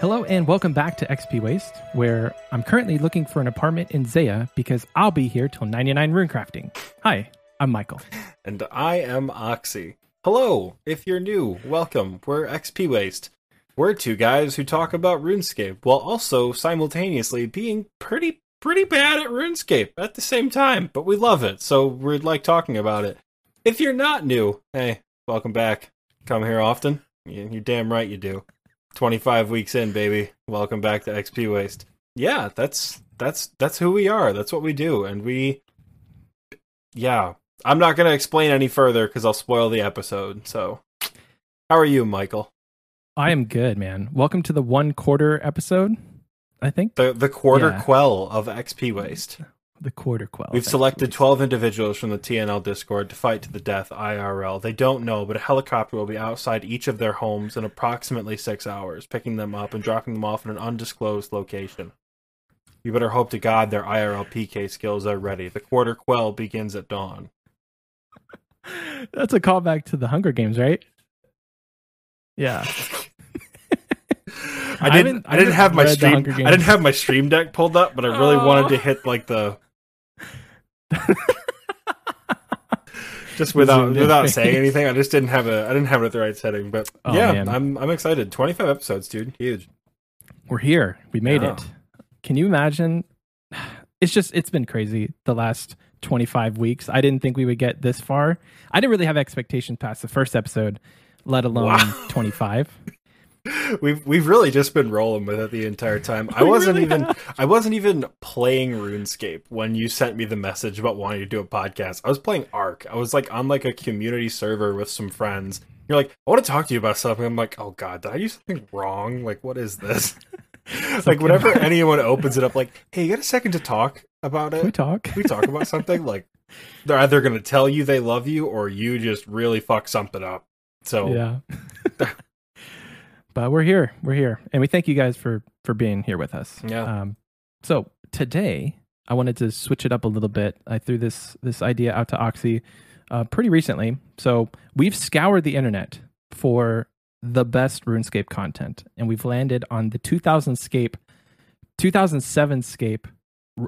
Hello and welcome back to XP Waste, where I'm currently looking for an apartment in Zeah because I'll be here till 99 runecrafting. Hi, I'm Michael. And I am Oxy. Hello, if you're new, welcome. We're XP Waste. We're two guys who talk about RuneScape while also simultaneously being pretty pretty bad at RuneScape at the same time, but we love it, so we're like talking about it. If you're not new, hey, welcome back. Come here often. You- You're damn right you do. 25 weeks in, baby. Welcome back to XP Waste. Yeah, that's that's that's who we are. That's what we do, and we. Yeah, I'm not gonna explain any further because I'll spoil the episode. So, how are you, Michael? I am good, man. Welcome to the one quarter episode, I think. The the quarter Yeah. quell of XP Waste. The quarter quell. We've selected 12 individuals from the TNL Discord to fight to the death IRL. They don't know, but a helicopter will be outside each of their homes in approximately six hours, picking them up and dropping them off in an undisclosed location. You better hope to God their IRL PK skills are ready. The quarter quell begins at dawn. That's a callback to the Hunger Games, right? Yeah. I I didn't. I didn't have my haven't read the stream. I didn't have my stream deck pulled up, but I really Oh. wanted to hit like the. just without without saying anything, I just didn't have a. I didn't have it at the right setting, but Oh, yeah, man. I'm I'm excited. Twenty five episodes, dude, huge. We're here. We made it. Can you imagine? It's just it's been crazy the last 25 weeks. I didn't think we would get this far. I didn't really have expectations past the first episode, let alone Wow. 25. We've we've really just been rolling with it the entire time. I We wasn't really even have. I wasn't even playing RuneScape when you sent me the message about wanting to do a podcast. I was playing Ark. I was like on like a community server with some friends. You're like, I want to talk to you about something. I'm like, oh god, did I do something wrong? Like, what is this? like whenever anyone opens it up, like, hey, you got a second to talk about Can we it? talk? Can we talk about something? Like, they're either gonna tell you they love you or you just really fuck something up. So Yeah. But we're here. We're here. And we thank you guys for for being here with us. Yeah. Um so today I wanted to switch it up a little bit. I threw this this idea out to Oxy uh, pretty recently. So we've scoured the internet for the best RuneScape content, and we've landed on the 2000 Scape, 2007 Scape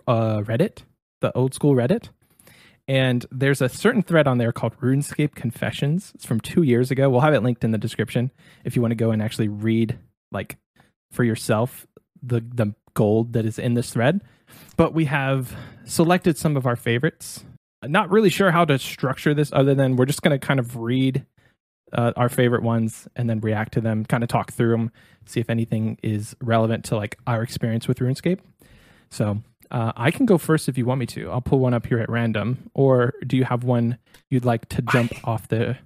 uh, Reddit, the old school Reddit. And there's a certain thread on there called RuneScape Confessions. It's from two years ago. We'll have it linked in the description if you want to go and actually read, like, for yourself the the gold that is in this thread. But we have selected some of our favorites. Not really sure how to structure this, other than we're just going to kind of read uh, our favorite ones and then react to them, kind of talk through them, see if anything is relevant to like our experience with RuneScape. So uh, I can go first if you want me to. I'll pull one up here at random, or do you have one you'd like to jump off the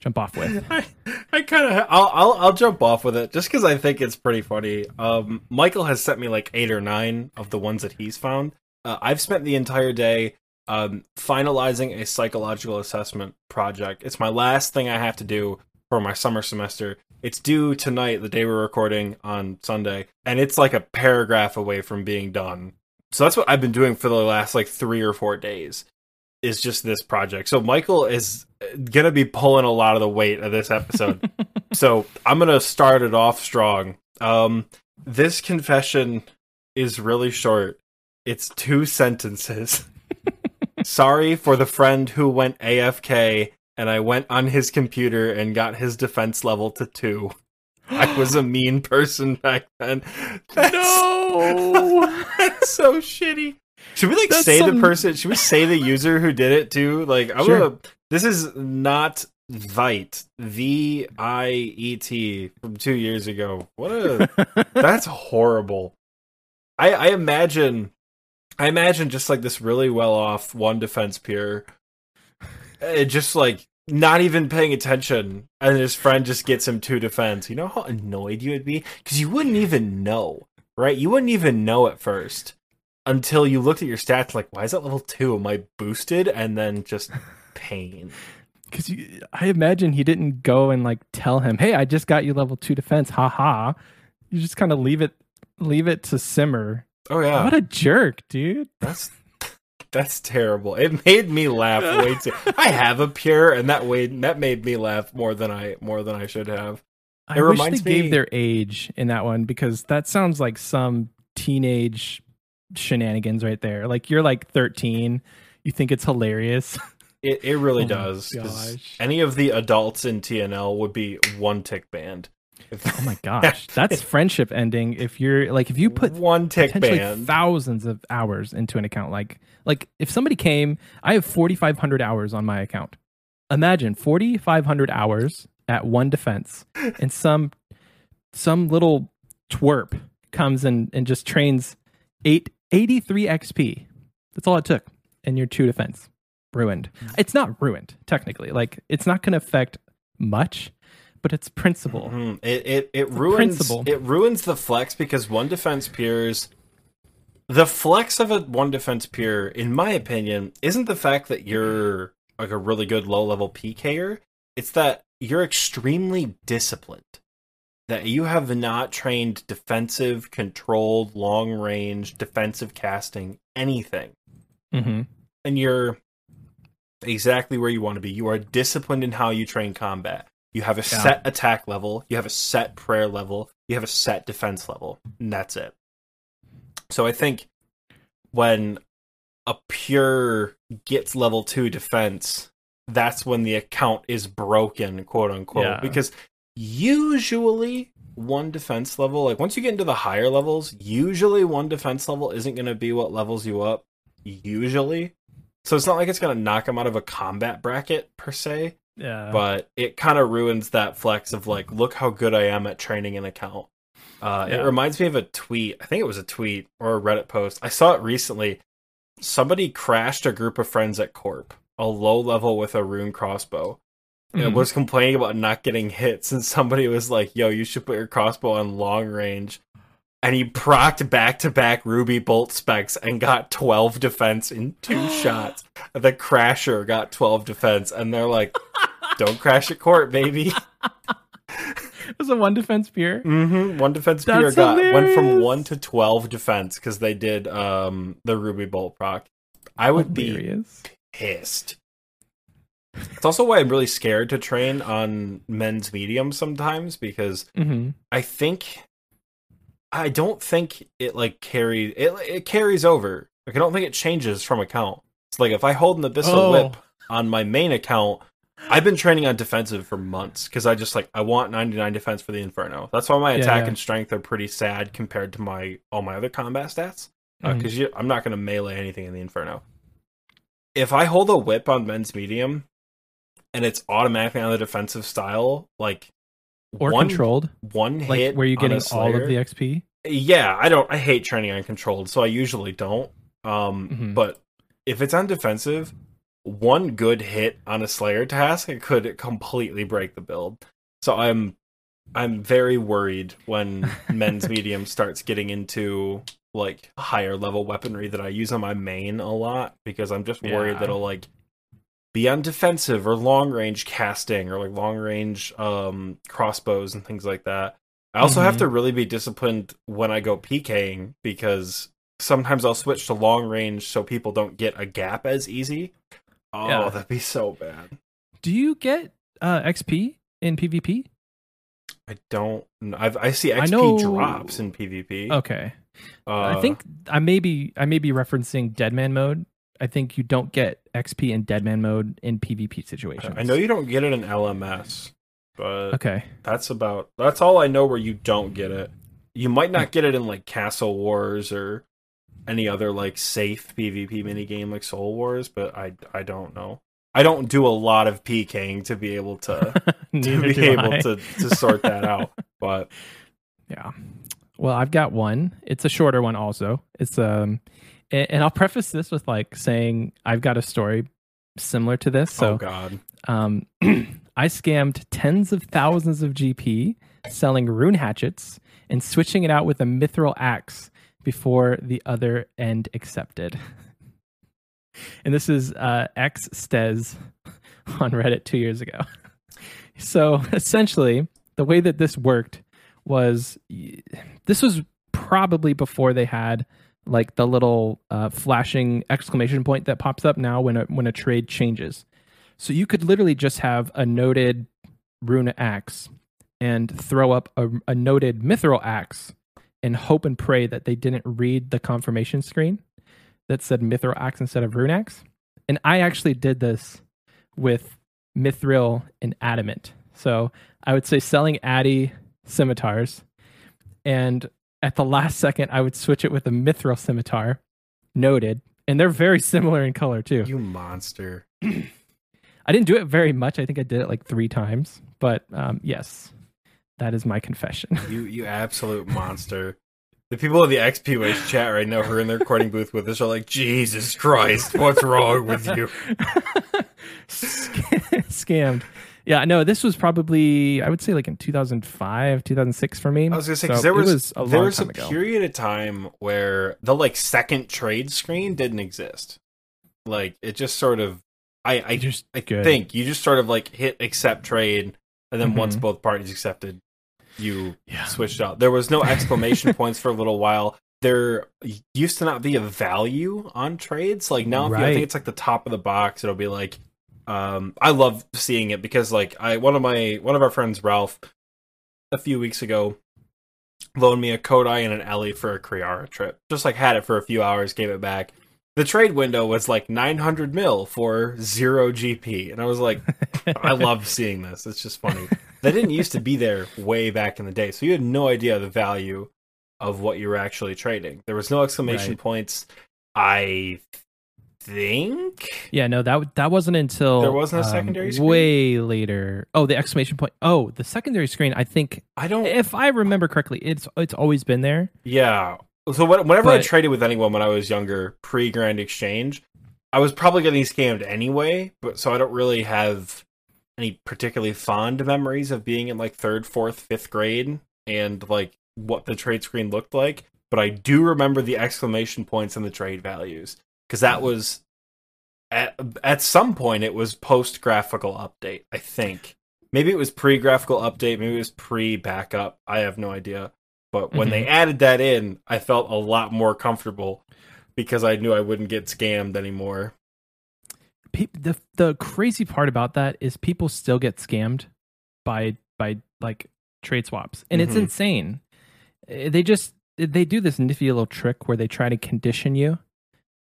jump off with? I, I kind of I'll, I'll I'll jump off with it just because I think it's pretty funny. Um, Michael has sent me like eight or nine of the ones that he's found. Uh, I've spent the entire day um, finalizing a psychological assessment project. It's my last thing I have to do for my summer semester. It's due tonight, the day we're recording on Sunday, and it's like a paragraph away from being done. So that's what I've been doing for the last like three or four days. Is just this project. So Michael is gonna be pulling a lot of the weight of this episode. so I'm gonna start it off strong. Um, this confession is really short. It's two sentences. Sorry for the friend who went AFK and I went on his computer and got his defense level to two. I was a mean person back then. That's, no. that's so shitty. Should we like That's say some- the person? Should we say the user who did it too? Like, I'm Sure. gonna. This is not Vite, V I E T from two years ago. What a that's horrible. I I imagine, I imagine just like this really well off one defense pure, uh, just like not even paying attention, and his friend just gets him two defense. You know how annoyed you would be because you wouldn't even know, right? You wouldn't even know at first until you looked at your stats. Like, why is that level two? Am I boosted? And then just pain. Because I imagine he didn't go and like tell him, "Hey, I just got you level two defense." Ha ha. You just kind of leave it, leave it to simmer. Oh yeah, What a jerk, dude. That's that's terrible. It made me laugh way too. I have a pure, and that way that made me laugh more than I more than I should have. I It wish they reminds gave me- their age in that one because that sounds like some teenage shenanigans right there. Like you're like 13, you think it's hilarious. It it really Oh does. Any of the adults in TNL would be one tick banned. If- Oh my gosh, that's friendship ending. If you're like, if you put one tick potentially banned. thousands of hours into an account, like like if somebody came, I have 4,500 hours on my account. Imagine 4,500 hours at one defense, and some some little twerp comes and and just trains eight, 83 XP. That's all it took, and you're two defense ruined. Hmm. It's not ruined technically. Like it's not going to affect much, but it's principle. Mhm. It it it ruins principle. it ruins the flex because one defense pures the flex of a one defense pure, in my opinion, isn't the fact that you're like a really good low level PKer. It's that you're extremely disciplined. That you have not trained defensive, controlled, long range, defensive casting, anything. hmm and you're exactly where you want to be. You are disciplined in how you train combat. You have a Yeah. set attack level, you have a set prayer level, you have a set defense level, and that's it. So I think when a pure gets level 2 defense, that's when the account is broken, quote unquote, Yeah. because usually one defense level, like once you get into the higher levels, usually one defense level isn't going to be what levels you up usually. So it's not like it's going to knock them out of a combat bracket per se, Yeah. but it kind of ruins that flex of like, look how good I am at training an account. Uh, It reminds me of a tweet. I think it was a tweet or a Reddit post. I saw it recently. Somebody crashed a group of friends at Corp, a low level with a rune crossbow. It was complaining about not getting hits, and somebody was like, "Yo, you should put your crossbow on long range." And he procked back to back ruby bolt specs and got twelve defense in two shots. The crasher got twelve defense, and they're like, "Don't crash at Corp, baby." it was a one defense pure. hmm One defense That's peer got went from one to twelve defense because they did um the ruby bolt proc. I would be pissed. It's also why I'm really scared to train on men's medium sometimes because hmm I think I don't think it like carries it it carries over. Like I don't think it changes from account. It's like if I hold an abyssal Oh. whip on my main account, I've been training on defensive for months because I just like I want 99 defense for the inferno. That's why my Yeah, attack yeah. and strength are pretty sad compared to my all my other combat stats uh, mm. because you I'm not going to melee anything in the inferno. If I hold a whip on men's medium and it's automatically on the defensive style, like or one controlled, one like hit, where you on a getting all of the XP. yeah, I don't. I hate training on controlled, so I usually don't. Um, Mhm. but if it's on defensive, one good hit on a Slayer task it could completely break the build. So I'm, I'm very worried when men's medium starts getting into like higher level weaponry that I use on my main a lot because I'm just worried Yeah. that it'll like be on defensive or long range casting or like long range um crossbows and things like that. I also have Mhm. to really be disciplined when I go PKing because sometimes I'll switch to long range so people don't get a gap as easy. Oh, Yeah. that'd be so bad. Do you get uh, XP in PvP? I don't. I've, I see I XP know- drops in PvP. Okay, Uh, I think I may be I may be referencing Deadman mode. I think you don't get XP in Deadman mode in PvP situations. I know you don't get it in LMS, but Okay. that's about that's all I know where you don't get it. You might not get it in like Castle Wars or any other like safe PvP minigame like Soul Wars, but I I don't know. I don't do a lot of PKing to be able to to be able I. to to sort that out. But Yeah. Well, I've got one. It's a shorter one also. It's um and, I'll preface this with like saying I've got a story similar to this. So oh god, um I scammed tens of thousands of GP selling rune hatchets and switching it out with a mithril axe before the other end accepted. and this is uh X Stez on Reddit 2 years ago. So essentially, the way that this worked was this was probably before they had like the little uh, flashing exclamation point that pops up now when a when a trade changes. So you could literally just have a noted rune axe and throw up a, a noted mithril axe and hope and pray that they didn't read the confirmation screen that said mithril axe instead of rune axe. And I actually did this with mithril and adamant. So I would say selling Addy scimitars, and at the last second, I would switch it with a mithril scimitar, noted, and they're very similar in color too. You monster. I didn't do it very much. I think I did it like three times, but um, yes, that is my confession. You you absolute monster. The people in the XP Waste chat right now who are in the recording booth with us are like, Jesus Christ, what's wrong with you? Scammed. Yeah, no, this was probably I would say like in 2005, 2006 for me. I was gonna say because So there it was, a there was a ago. period of time where the like second trade screen didn't exist. Like it just sort of, I I just I good. think you just sort of like hit accept trade, and then once Mhm. both parties accepted, you Yeah. switched out. There was no exclamation points for a little while. There used to not be a value on trades. Like now, if you, I think it's like the top of the box. It'll be like, um, I love seeing it because like I one of my one of our friends Ralph a few weeks ago loaned me a Kodai and an Ellie for a Kree'arra trip. Just like had it for a few hours, gave it back. The trade window was like 900 mil for zero GP, and I was like, I love seeing this. It's just funny. They didn't used to be there way back in the day, so you had no idea the value of what you were actually trading. There was no exclamation Right. points. I think Yeah, no, that that wasn't until There wasn't a um, secondary screen? way later. Oh, the exclamation point. Oh, the secondary screen. I think I don't. if I remember correctly, it's it's always been there. Yeah. So when- whenever I traded with anyone when I was younger, pre Grand Exchange, I was probably getting scammed anyway. But so I don't really have any particularly fond memories of being in like third, fourth, fifth grade and like what the trade screen looked like. But I do remember the exclamation points and the trade values because that was at at some point it was post graphical update. I think maybe it was pre graphical update, maybe it was pre backup. I have no idea. But when they added that in, I felt a lot more comfortable because I knew I wouldn't get scammed anymore. The the crazy part about that is people still get scammed by by like trade swaps, and it's Mhm. insane. Eh, They just they do this nifty little trick where they try to condition you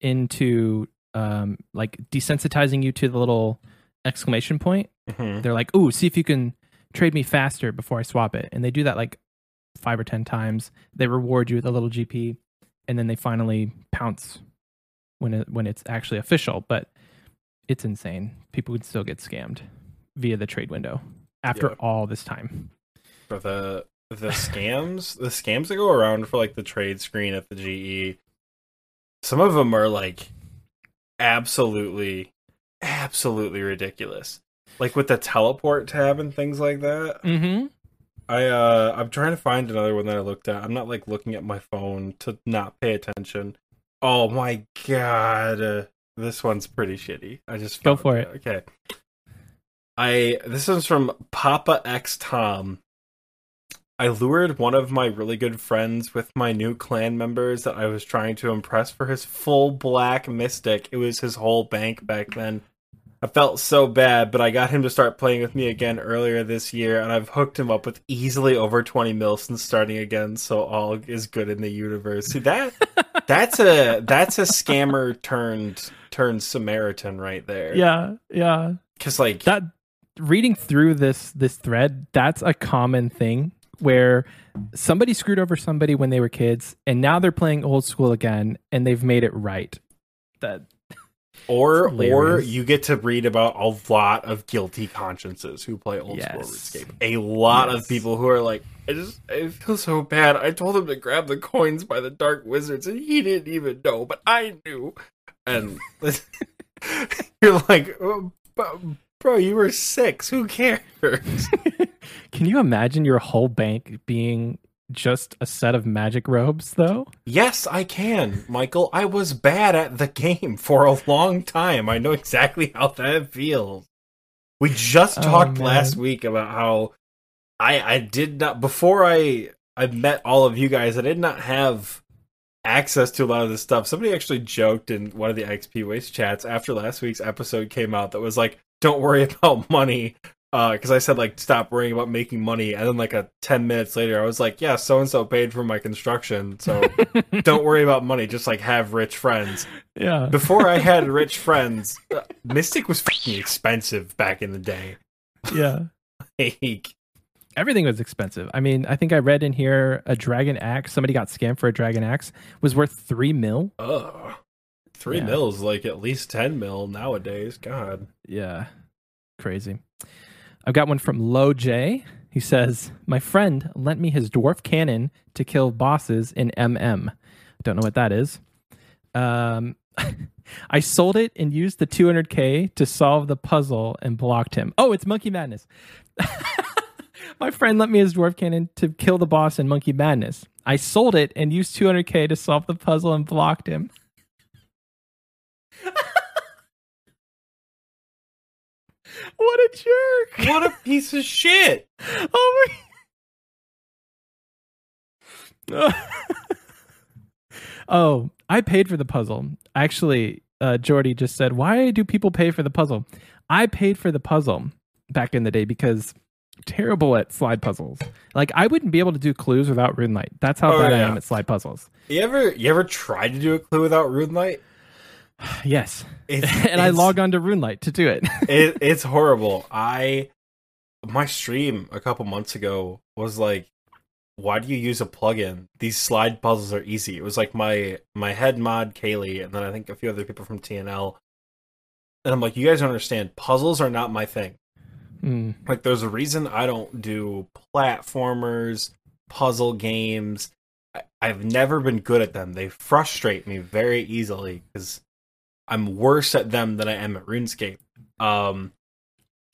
into um like desensitizing you to the little exclamation point Mhm. they're like, "Ooh, see if you can trade me faster before I swap it." And they do that like five or ten times. They reward you with a little GP, and then they finally pounce when it when it's actually official. But it's insane. People would still get scammed via the trade window after Yeah. all this time. For the the scams, the scams that go around for like the trade screen at the GE, some of them are like absolutely, absolutely ridiculous. Like with the teleport tab and things like that. Mm-hmm. I uh I'm trying to find another one that I looked at. I'm not like looking at my phone to not pay attention. Oh my god. Uh, this one's pretty shitty. I just Go for it. Okay. I this one's from Papa X Tom. I lured one of my really good friends with my new clan members that I was trying to impress for his full black mystic. It was his whole bank back then. I felt so bad, but I got him to start playing with me again earlier this year, and I've hooked him up with easily over 20 mil since starting again, so all is good in the universe. See that that's a that's a scammer turned turned Samaritan right there. Yeah, yeah. Cause like That reading through this this thread, that's a common thing where somebody screwed over somebody when they were kids, and now they're playing old school again, and they've made it right. That or or you get to read about a lot of guilty consciences who play old Yes. school RuneScape. A lot Yes. of people who are like, I just I feel so bad. I told him to grab the coins by the dark wizards and he didn't even know, but I knew. And you're like, oh, bro, you were six. Who cares? Can you imagine your whole bank being just a set of magic robes, though? Yes, I can, Michael. I was bad at the game for a long time. I know exactly how that feels. We just Oh, talked man. last week about how I I did not before I I met all of you guys. I did not have access to a lot of this stuff. Somebody actually joked in one of the XP Waste chats after last week's episode came out that was like, "Don't worry about money. because I said like stop worrying about making money, and then like a ten minutes later, I was like, yeah, so and so paid for my construction, so don't worry about money, just like have rich friends. yeah. Before I had rich friends, uh, Mystic was fucking expensive back in the day. Yeah. Like, Everything was expensive. I mean, I think I read in here a dragon axe. Somebody got scammed for a dragon axe. Was worth three mil. ugh. Three Yeah. mils, like at least ten mil nowadays. God. Yeah. Crazy. I've got one from Low J. He says, My friend lent me his dwarf cannon to kill bosses in MM. Don't know what that is. Um, I sold it and used the 200K to solve the puzzle and blocked him. Oh, it's Monkey Madness. My friend lent me his dwarf cannon to kill the boss in Monkey Madness. I sold it and used 200K to solve the puzzle and blocked him. what a jerk! What a piece of shit. Oh my. oh, I paid for the puzzle. Actually, uh, Jordy just said, "Why do people pay for the puzzle?" I paid for the puzzle back in the day because terrible at slide puzzles. Like I wouldn't be able to do clues without RuneLite. That's how Oh, bad I am at slide puzzles. You ever you ever tried to do a clue without RuneLite? Yes, It's, and I log on to RuneLite to do it. it, it's horrible. I my stream a couple months ago was like, why do you use a plugin? These slide puzzles are easy. It was like my my head mod Kaylee, and then I think a few other people from TNL. And I'm like, you guys don't understand. Puzzles are not my thing. Hmm. Like, there's a reason I don't do platformers, puzzle games. I, I've never been good at them. They frustrate me very easily because I'm worse at them than I am at RuneScape. Um,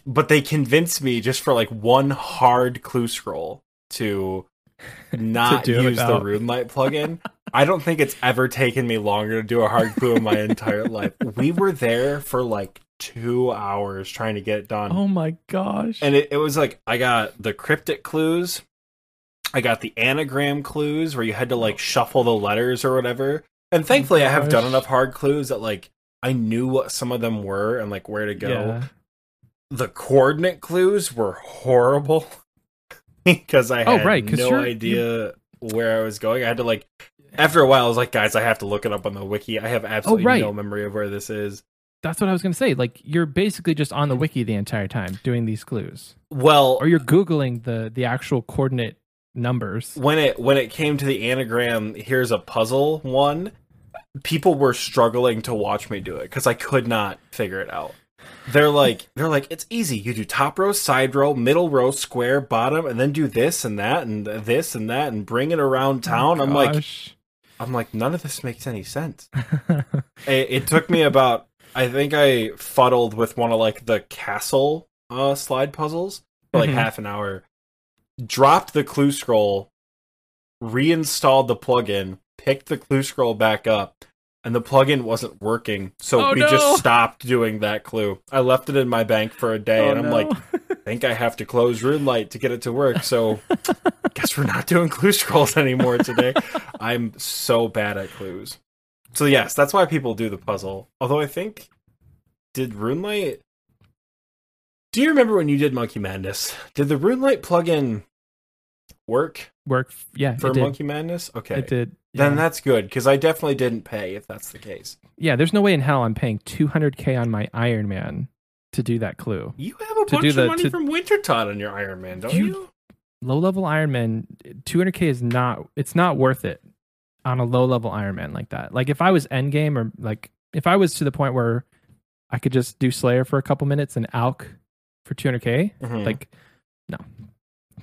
but they convinced me just for like one hard clue scroll to not do use the RuneLite plugin. I don't think it's ever taken me longer to do a hard clue in my entire life. We were there for like two hours trying to get it done Oh my gosh! and it, it was like I got the cryptic clues, I got the anagram clues where you had to like shuffle the letters or whatever. And thankfully, I have done enough hard clues that like I knew what some of them were and like where to go. Yeah. The coordinate clues were horrible because I Oh, had right, no you're- idea where I was going. I had to like after a while, I was like, guys, I have to look it up on the wiki. I have oh, absolutely Oh, right. no memory of where this is. That's what I was going to say. Like you're basically just on the wiki the entire time doing these clues, Well, or you're googling the the actual coordinate numbers. when it when it came to the anagram here's a puzzle one people were struggling to watch me do it because i could not figure it out. They're like they're like it's easy. You do top row side row middle row square bottom and then do this and that and this and that and bring it around town. I'm like i'm like none of this makes any sense. It, it took me about i think i fuddled with one of like the castle uh slide puzzles for like Mhm. half an hour. Dropped the clue scroll reinstalled the plugin picked the clue scroll back up and the plugin wasn't working so Oh, we no. just stopped doing that clue i left it in my bank for a day Oh, and i'm no. like i think i have to close RuneLite to get it to work so guess we're not doing clue scrolls anymore today i'm so bad at clues so yes that's why people do the puzzle although i think did RuneLite do you remember when you did monkey madness did the RuneLite plugin work work. Yeah, for it did. monkey madness okay It did. Then yeah. that's good because i definitely didn't pay if that's the case yeah. There's no way in hell I'm paying 200k on my Iron Man to do that clue. you have a To bunch of the- money to- from Wintertodt on your iron man don't You- you, Low level Iron Man, 200k is not. It's not worth it on a low level Iron Man like that. Like if I was Endgame or like if I was to the point where I could just do Slayer for a couple minutes and alch for 200k, Mhm. like no.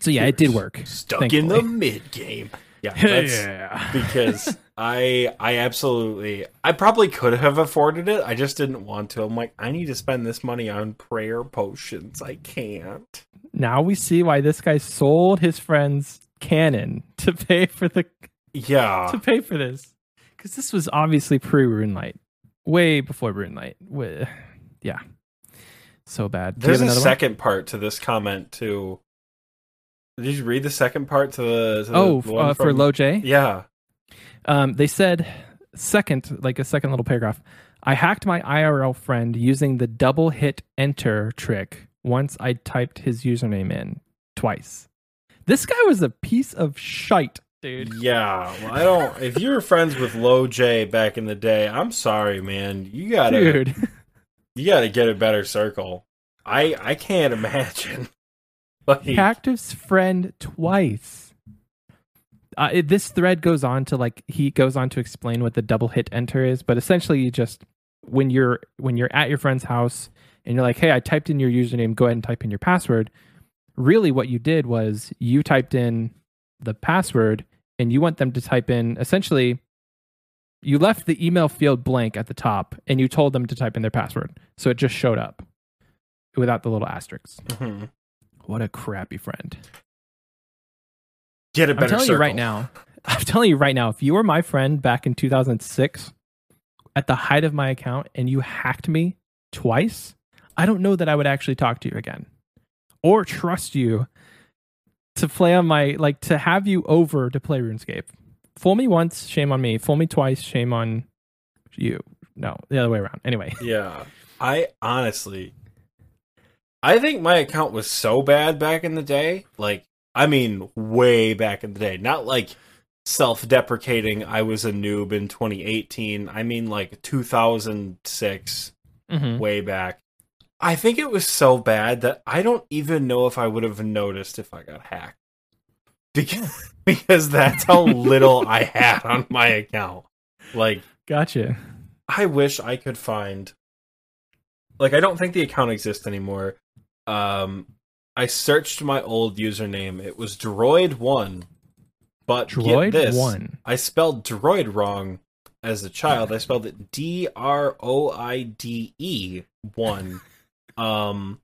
So yeah, it did work. stuck in the thankfully. mid game yeah that's yeah. because I I absolutely I probably could have afforded it. I just didn't want to. I'm like, I need to spend this money on prayer potions. I can't. Now we see why this guy sold his friend's cannon to pay for the Yeah. to pay for this because this was obviously pre RuneLite, way before RuneLite. Wa- Yeah, so bad. Do There's a another one? second part to this comment too. Did you read the second part to the, to the Oh, uh, for from- Low J. Yeah. Um, they said second, like a second little paragraph. I hacked my IRL friend using the double hit enter trick once I typed his username in twice. This guy was a piece of shite, dude. Yeah, well, I don't. If you were friends with Low J back in the day, I'm sorry, man. You gotta, Dude, you gotta get a better circle. I I can't imagine. Like, Cactus friend twice. Uh, it, this thread goes on to like he goes on to explain what the double hit enter is, but essentially you just when you're when you're at your friend's house and you're like, "Hey, I typed in your username. Go ahead and type in your password." Really, what you did was you typed in the password and you want them to type in essentially you left the email field blank at the top and you told them to type in their password. So it just showed up without the little asterisks. mhm. What a crappy friend. get a better I'm telling circle. you right now. I'm telling you right now, if you were my friend back in 2006 at the height of my account and you hacked me twice, I don't know that I would actually talk to you again or trust you to play on my like to have you over to play RuneScape. Fool me once, shame on me. Fool me twice, shame on you. No, the other way around. Anyway, Yeah, I honestly, I think my account was so bad back in the day. Like, I mean, way back in the day. Not like self-deprecating. I was a noob in 2018. I mean, like 2006, Mhm. way back. I think it was so bad that I don't even know if I would have noticed if I got hacked. Because, because that's how little I had on my account. Like, gotcha. I wish I could find like I don't think the account exists anymore. Um I searched my old username. It was droid1. But get Droid this, one. I spelled droid wrong as a child. I spelled it D R O I D E 1. Um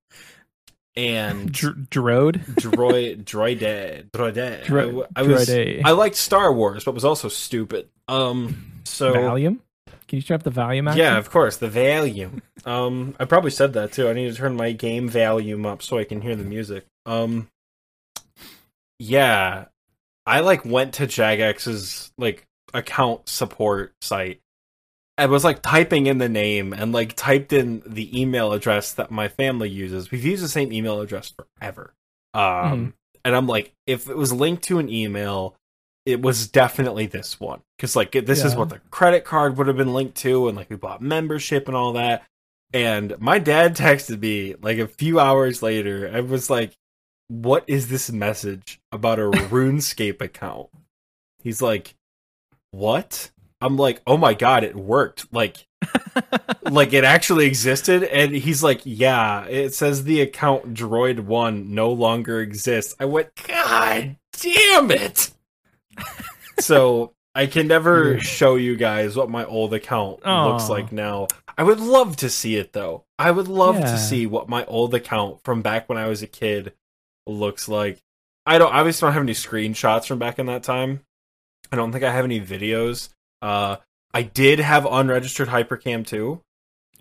and Dr- droid droid droide droide. Dro- I, I was Droide. I liked Star Wars but was also stupid. Um so Valium. Can you turn up the volume? yeah, of course, the volume. Um, I probably said that too. I need to turn my game volume up so I can hear the music. Um, yeah, I like went to Jagex's like account support site. I was like typing in the name and like typed in the email address that my family uses. We've used the same email address forever. Um, Mhm. and I'm like, if it was linked to an email, it was definitely this one because like this is what the credit card would have been linked to, and like we bought membership and all that. And my dad texted me like a few hours later and was like, "What is this message about a RuneScape account?" He's like, "What?" I'm like, "Oh my god, it worked!" Like, like it actually existed. And he's like, "Yeah, it says the account Droid One no longer exists." I went, "God damn it!" So I can never show you guys what my old account looks like now. I would love to see it though. I would love Yeah. to see what my old account from back when I was a kid looks like. I don't obviously don't have any screenshots from back in that time. I don't think I have any videos. Uh I did have unregistered Hypercam 2.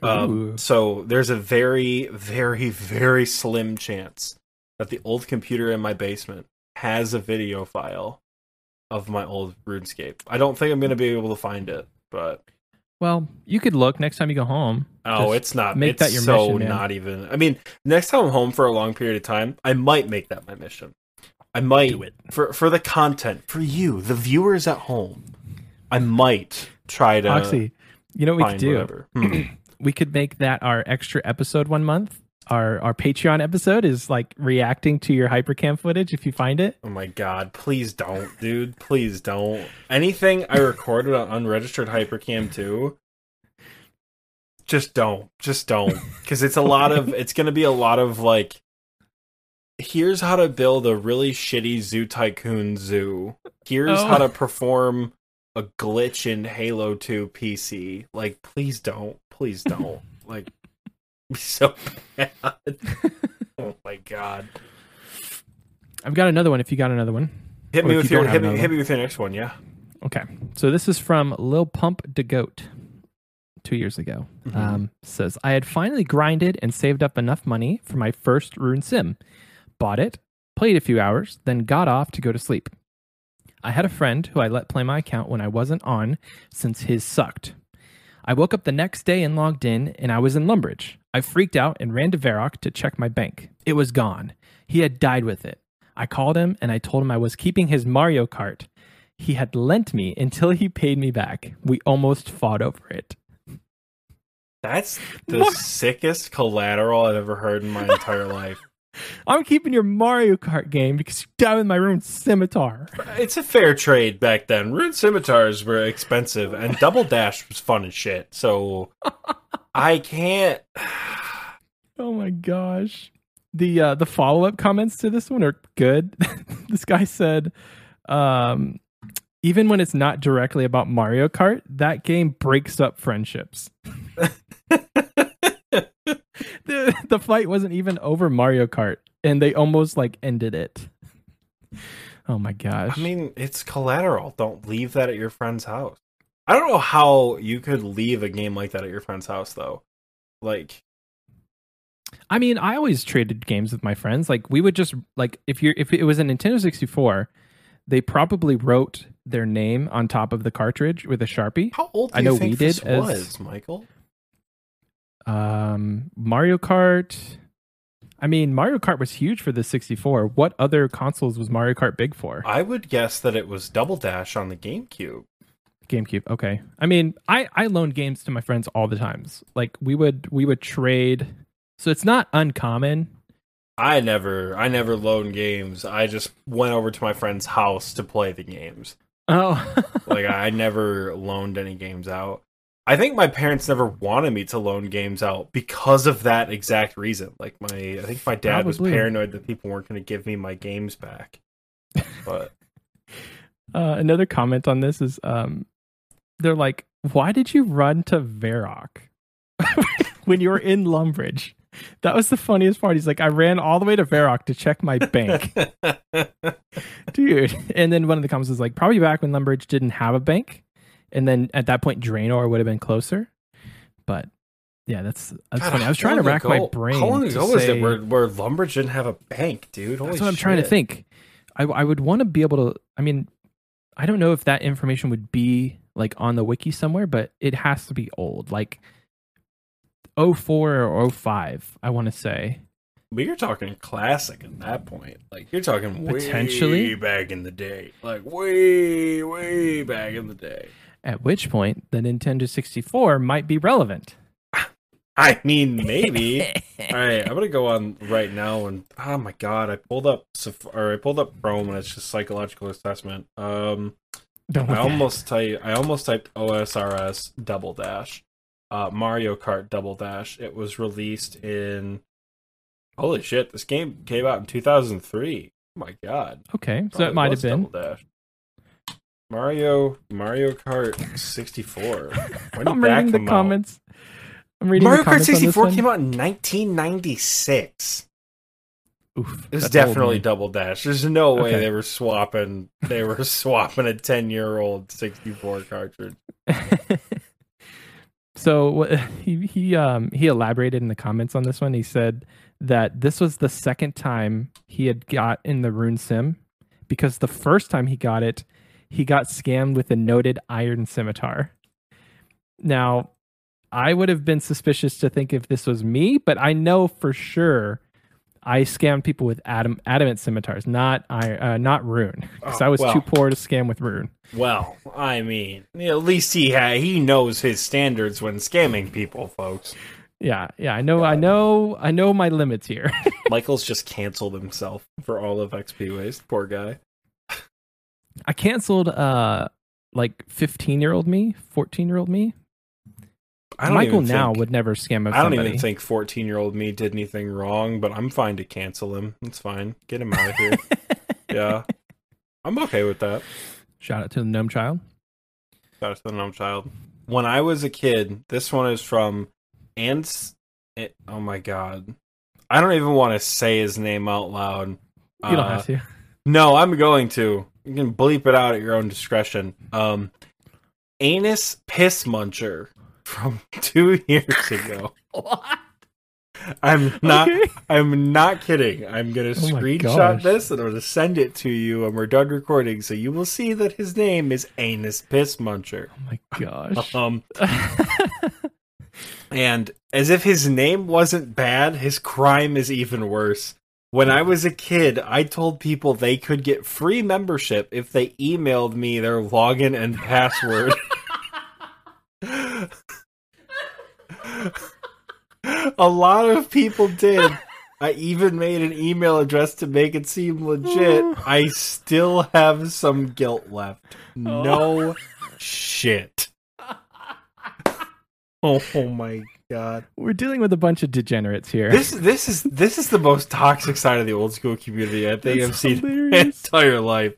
Um, so there's a very, very, very slim chance that the old computer in my basement has a video file of my old RuneScape. I don't think I'm going to be able to find it, but well, you could look next time you go home. oh, it's not. make it's that your so mission, man. not even. I mean, next time I'm home for a long period of time, I might make that my mission. I might Do it. for for the content for you, the viewers at home. I might try to Oxy, you know what we could do? Hmm. We could make that our extra episode one month. Our our Patreon episode is like reacting to your hypercam footage if you find it. Oh my god, please don't, dude. Please don't. Anything I recorded on unregistered Hypercam 2, just don't. Just don't. Because it's a lot of, it's going to be a lot of like, here's how to build a really shitty Zoo Tycoon zoo. Here's Oh. how to oh. perform a glitch in Halo 2 PC. Like, please don't. Please don't. like, be so bad. oh my god. I've got another one. If you got another one, Hit me with you your hit me, hit me with your next one, yeah. okay. So this is from Lil Pump de Goat. Two years ago, Mhm. um, says I had finally grinded and saved up enough money for my first Rune Sim. Bought it, played a few hours, then got off to go to sleep. I had a friend who I let play my account when I wasn't on since his sucked. I woke up the next day and logged in, and I was in Lumbridge. I freaked out and ran to Varrock to check my bank. It was gone. He had died with it. I called him and I told him I was keeping his Mario Kart. He had lent me until he paid me back. We almost fought over it. That's the What? sickest collateral I've ever heard in my entire life. I'm keeping your Mario Kart game because you died with my ruined scimitar. It's a fair trade back then. Rune scimitars were expensive, and Double Dash was fun as shit. So I can't. Oh my gosh. The uh the follow-up comments to this one are good. this guy said um even when it's not directly about Mario Kart, that game breaks up friendships. the the fight wasn't even over Mario Kart and they almost like ended it. Oh my gosh. I mean, it's collateral. Don't leave that at your friend's house. I don't know how you could leave a game like that at your friend's house, though. Like, I mean, I always traded games with my friends. Like we would just like if you're if it was a Nintendo 64, they probably wrote their name on top of the cartridge with a Sharpie. how old do I you know think we this did as- was, Michael? Um Mario Kart I mean, Mario Kart was huge for the 64. What other consoles was Mario Kart big for? I would guess that it was Double Dash on the GameCube. GameCube. Okay. I mean, I I loaned games to my friends all the times. Like we would we would trade. So it's not uncommon. I never, I never loaned games. I just went over to my friend's house to play the games. Oh. like I never loaned any games out. I think my parents never wanted me to loan games out because of that exact reason. Like my I think my dad was paranoid that people weren't going to give me my games back. But Uh, another comment on this is um, they're like, why did you run to Varrock when you were in Lumbridge? That was the funniest part. He's like, I ran all the way to Varrock to check my bank, dude. And then one of the comments was like, probably back when Lumbridge didn't have a bank, and then at that point Draynor would have been closer. But yeah, that's that's God, funny. I was trying to rack my brain. How long ago was say- it where where Lumbridge didn't have a bank, dude? Holy That's what I'm trying to think. I I would want to be able to. I mean, I don't know if that information would be like on the wiki somewhere, but it has to be old, like 04 or 05, I want to say. But you're talking classic at that point. Like you're talking Potentially. way back in the day. Like way, way back in the day. At which point, the Nintendo 64 might be relevant. I mean, maybe. All right, I'm gonna go on right now and oh my god, I pulled up or I pulled up Chrome and it's just psychological assessment. Um, Don't I look at it. almost type I almost typed OSRS double dash, uh, Mario Kart double dash. It was released in holy shit. This game came out in 2003. Oh my god. Okay, so it might have been. Double Dash. Mario Mario Kart 64. When I'm reading the out? comments. I'm reading Mario Kart comments on this 64 came out in 1996. Oof, It was definitely. Double Dash. There's no way Okay. they were swapping. They were swapping a 10 year old 64 cartridge. so he he um he elaborated in the comments on this one. He said that this was the second time he had got in the rune sim because the first time he got it, he got scammed with a noted iron scimitar. Now, I would have been suspicious to think if this was me, but I know for sure I scammed people with adam, adamant scimitars, not iron, uh, not rune, because Oh, I was well. too poor to scam with rune. Well, I mean, at least he ha- he knows his standards when scamming people, folks. Yeah, yeah, I know, I know, I know my limits here. Michael's just canceled himself for all of XP Waste. Poor guy. I canceled uh like 15 year old me, 14 year old me. I don't Michael now think- would never scam I don't somebody. even think 14 year old me did anything wrong, but I'm fine to cancel him. It's fine. Get him out of here. yeah. I'm okay with that. Shout out to the gnome child. Shout out to the gnome child. When I was a kid, this one is from Ants. It, oh my god. I don't even want to say his name out loud. You don't Uh, have to. No, I'm going to. You can bleep it out at your own discretion. Um, Anus Piss Muncher from two years ago. What? I'm not. Okay. I'm not kidding. I'm gonna Oh screenshot this and I'm gonna send it to you, and we're done recording, so you will see that his name is Anus Piss Muncher. Oh my gosh. Um, and as if his name wasn't bad, his crime is even worse. When I was a kid, I told people they could get free membership if they emailed me their login and password. A lot of people did. I even made an email address to make it seem legit. I still have some guilt left. No shit. Oh, my god. We're dealing with a bunch of degenerates here. This this is this is the most toxic side of the old school community I think That's I've seen hilarious. entire life.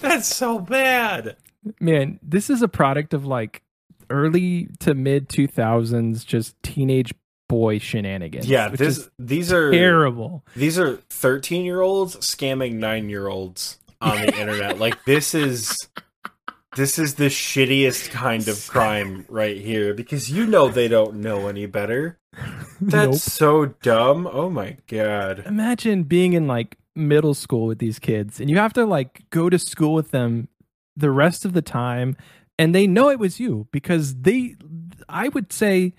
That's so bad. Man, this is a product of like early to mid 2000s just teenage boy shenanigans. Yeah, this is these are terrible. these are 13 year olds scamming 9 year olds on the internet like this is this is the shittiest kind of crime right here because you know they don't know any better that's Nope. so dumb oh my god Imagine being in like middle school with these kids and you have to like go to school with them the rest of the time and they know it was you because they I would say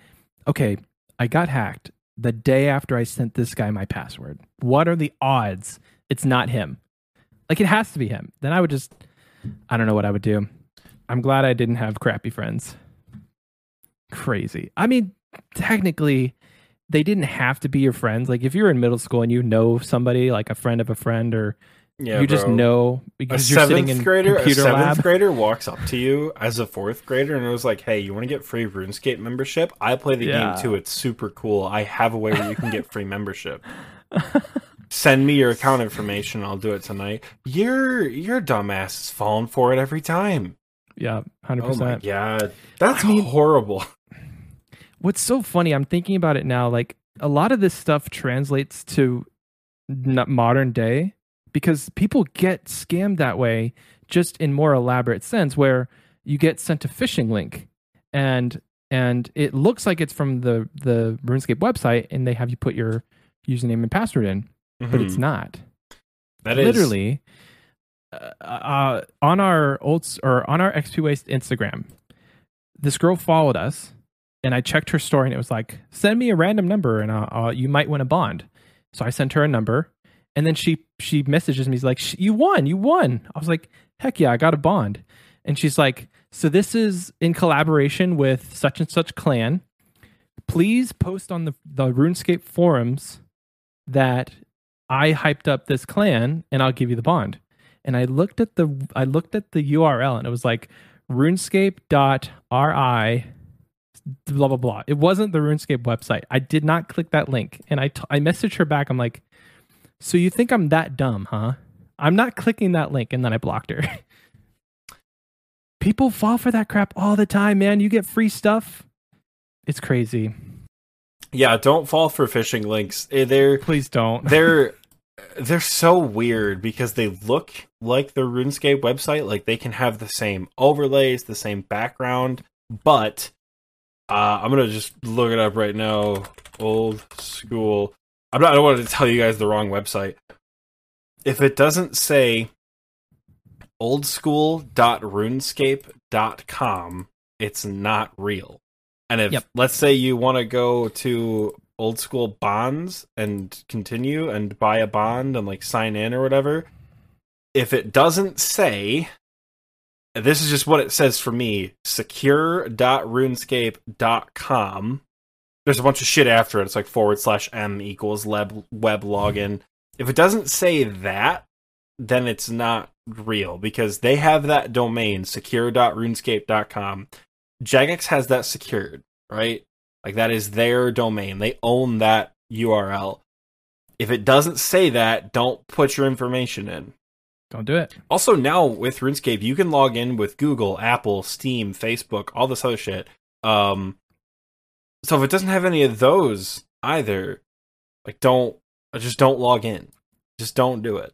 okay, I got hacked the day after I sent this guy my password. What are the odds it's not him? Like it has to be him. Then I would just I don't know what I would do. I'm glad I didn't have crappy friends. Crazy. I mean, technically they didn't have to be your friends. Like if you're in middle school and you know somebody, like a friend of a friend, or yeah you just bro. know a because you're sitting in grader a seventh lab. grader walks up to you as a fourth grader and it was like hey you want to get free runescape membership i play the Yeah. game too it's super cool i have a way where you can get free membership send me your account information i'll do it tonight your your dumbass is falling for it every time Yeah, hundred oh percent. Yeah, that's I mean- horrible What's so funny? I'm thinking about it now. Like a lot of this stuff translates to n- modern day because people get scammed that way, just in more elaborate sense, where you get sent a phishing link, and and it looks like it's from the the RuneScape website, and they have you put your username and password in, but it's Mhm. not. that is literally uh, uh, on our old or on our XP Waste Instagram, this girl followed us, and I checked her story, and it was like, "Send me a random number, and uh, uh, you might win a bond." So I sent her a number, and then she she messages me, she's like, "You won, you won." I was like, "Heck yeah, I got a bond," and she's like, "So this is in collaboration with such and such clan. Please post on the the RuneScape forums that I hyped up this clan and I'll give you the bond. And I looked at the I looked at the URL and it was like runescape.ri blah blah blah. It wasn't the RuneScape website. I did not click that link. And I t- I messaged her back. I'm like, "So you think I'm that dumb, huh? I'm not clicking that link." And then I blocked her. People fall for that crap all the time, man. You get free stuff. It's crazy. yeah don't fall for phishing links Eh, they're Please don't. they're they're so weird because they look like the RuneScape website. Like they can have the same overlays, the same background, but uh, I'm gonna just look it up right now. Old school. I'm not. I don't want to tell you guys the wrong website. If it doesn't say oldschool.runescape.com, it's not real. And if Yep. let's say you want to go to old school bonds and continue and buy a bond and like sign in or whatever, if it doesn't say this is just what it says for me, secure.runescape.com. There's a bunch of shit after it. It's like forward slash m equals web web login. If it doesn't say that, then it's not real because they have that domain secure.runescape.com. Jagex has that secured, right? Like that is their domain. They own that URL. If it doesn't say that, don't put your information in. Don't do it. Also, now with RuneScape, you can log in with Google, Apple, Steam, Facebook, all this other shit. Um, so if it doesn't have any of those either, like don't uh, just don't log in. Just don't do it.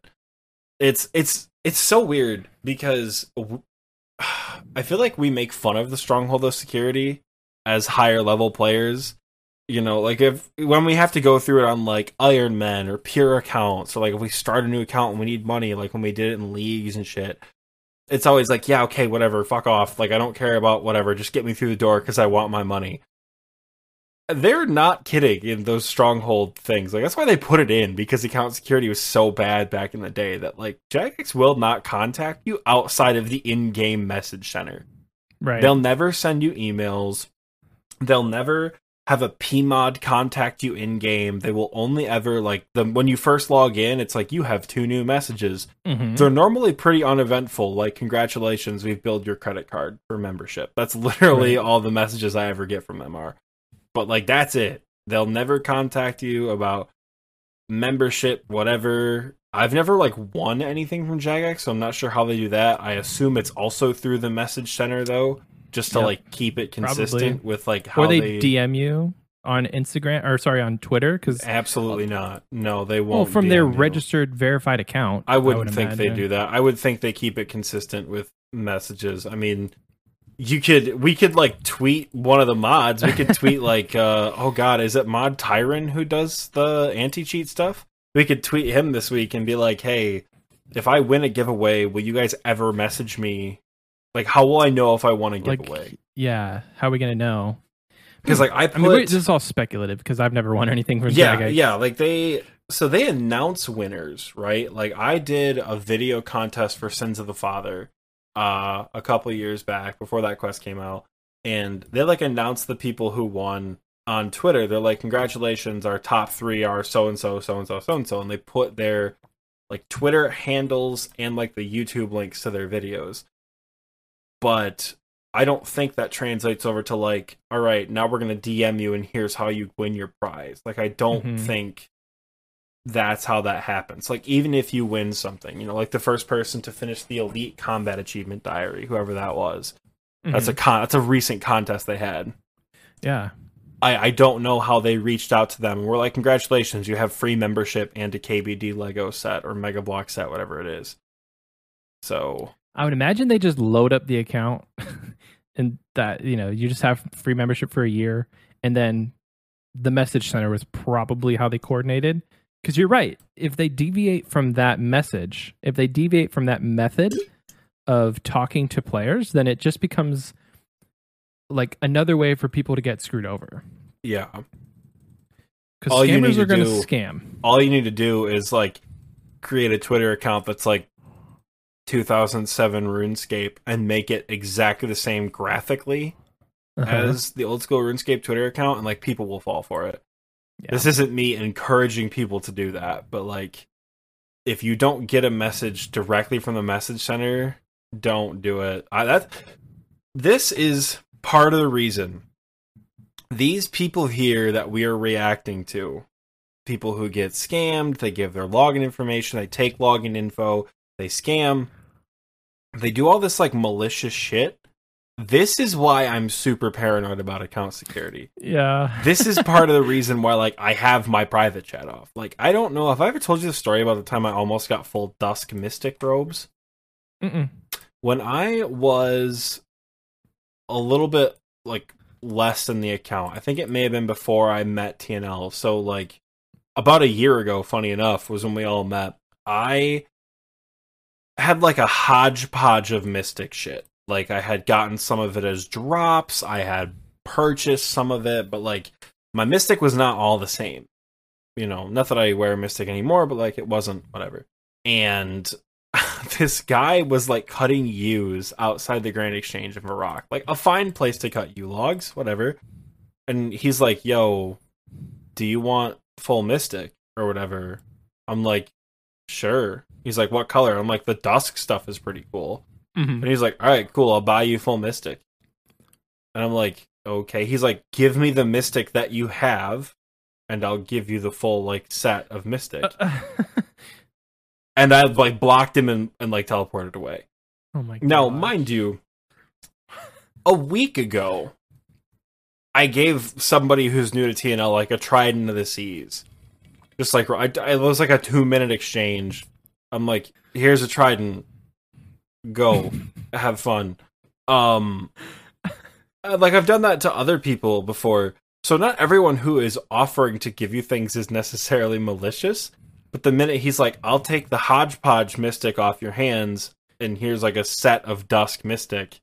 It's it's it's so weird because I feel like we make fun of the stronghold of security as higher level players. You know, like if when we have to go through it on like Iron Man or pure accounts, or like if we start a new account and we need money, like when we did it in leagues and shit, it's always like, yeah, okay, whatever, fuck off. Like I don't care about whatever, just get me through the door because I want my money. They're not kidding in those stronghold things. Like that's why they put it in because account security was so bad back in the day that like Jagex will not contact you outside of the in-game message center. Right. They'll never send you emails. They'll never have a PMod contact you in game. They will only ever like the when you first log in, it's like you have two new messages. Mhm. They're normally pretty uneventful, like congratulations, we've billed your credit card for membership. That's literally Right. all the messages I ever get from them are. But like that's it. They'll never contact you about membership, whatever. I've never like won anything from Jagex, so I'm not sure how they do that. I assume it's also through the message center though, just to Yep. like keep it consistent with like how or they, they DM you on Instagram or sorry on Twitter because Absolutely not. No, they won't. Well, from their you. registered verified account. I wouldn't would think they do that. I would think they keep it consistent with messages. I mean, you could we could like tweet one of the mods. We could tweet like uh oh god, is it Mod Tyron who does the anti-cheat stuff? We could tweet him this week and be like, "Hey, if I win a giveaway, will you guys ever message me? Like how will I know if I won a Like, giveaway?" yeah, how are we gonna know? Because like I put I mean, this is all speculative because I've never won anything from yeah yeah like they so they announce winners right like i did a video contest for sins of the father uh a couple years back before that quest came out and they like announced the people who won on twitter they're like congratulations our top three are so and so so and so so and so and they put their like twitter handles and like the youtube links to their videos but I don't think that translates over to like, all right, now we're gonna DM you and here's how you win your prize. Like I don't Mhm. think that's how that happens. Like even if you win something, you know, like the first person to finish the elite combat achievement diary, whoever that was. That's a Mhm. con that's a recent contest they had. yeah. I, I don't know how they reached out to them and were like, Congratulations, you have free membership and a KBD Lego set or Mega Bloks set, whatever it is. So I would imagine they just load up the account and that, you know, you just have free membership for a year and then the message center was probably how they coordinated. Because you're right. If they deviate from that message, if they deviate from that method of talking to players, then it just becomes like another way for people to get screwed over. yeah. Because All you scammers need to are going to scam. all you need to do is like create a Twitter account that's like 2007 RuneScape and make it exactly the same graphically Uh-huh. as the old school RuneScape Twitter account, and like people will fall for it. Yeah. This isn't me encouraging people to do that, but like if you don't get a message directly from the message center, don't do it. I, that this is part of the reason these people here that we are reacting to people who get scammed they give their login information they take login info they scam they do all this like malicious shit this is why i'm super paranoid about account security yeah. this is part of the reason why like i have my private chat off like i don't know if i ever told you the story about the time i almost got full dusk mystic robes Mm-mm. when I was a little bit like less than the account, I think it may have been before I met TNL. So like about a year ago, funny enough, was when we all met. I had like a hodgepodge of mystic shit. Like I had gotten some of it as drops, I had purchased some of it, but like my mystic was not all the same. You know, not that I wear mystic anymore, but like it wasn't whatever. And this guy was like cutting yews outside the Grand Exchange in Varrock, like a fine place to cut yew logs, whatever. And he's like, "Yo, do you want full Mystic or whatever?" I'm like, "Sure." He's like, "What color?" I'm like, "The dusk stuff is pretty cool." Mhm. And he's like, "All right, cool. I'll buy you full Mystic." And I'm like, "Okay." He's like, "Give me the Mystic that you have, and I'll give you the full like set of Mystic." and I like blocked him and, and like teleported away. oh my god. Now, mind you, a week ago, I gave somebody who's new to TNL like a Trident of the Seas. Just like I, I- it was like a two minute exchange. I'm like, here's a Trident, go, have fun. Um, uh, like I've done that to other people before. So not everyone who is offering to give you things is necessarily malicious. But the minute he's like, I'll take the hodgepodge mystic off your hands, and here's like a set of dusk mystic,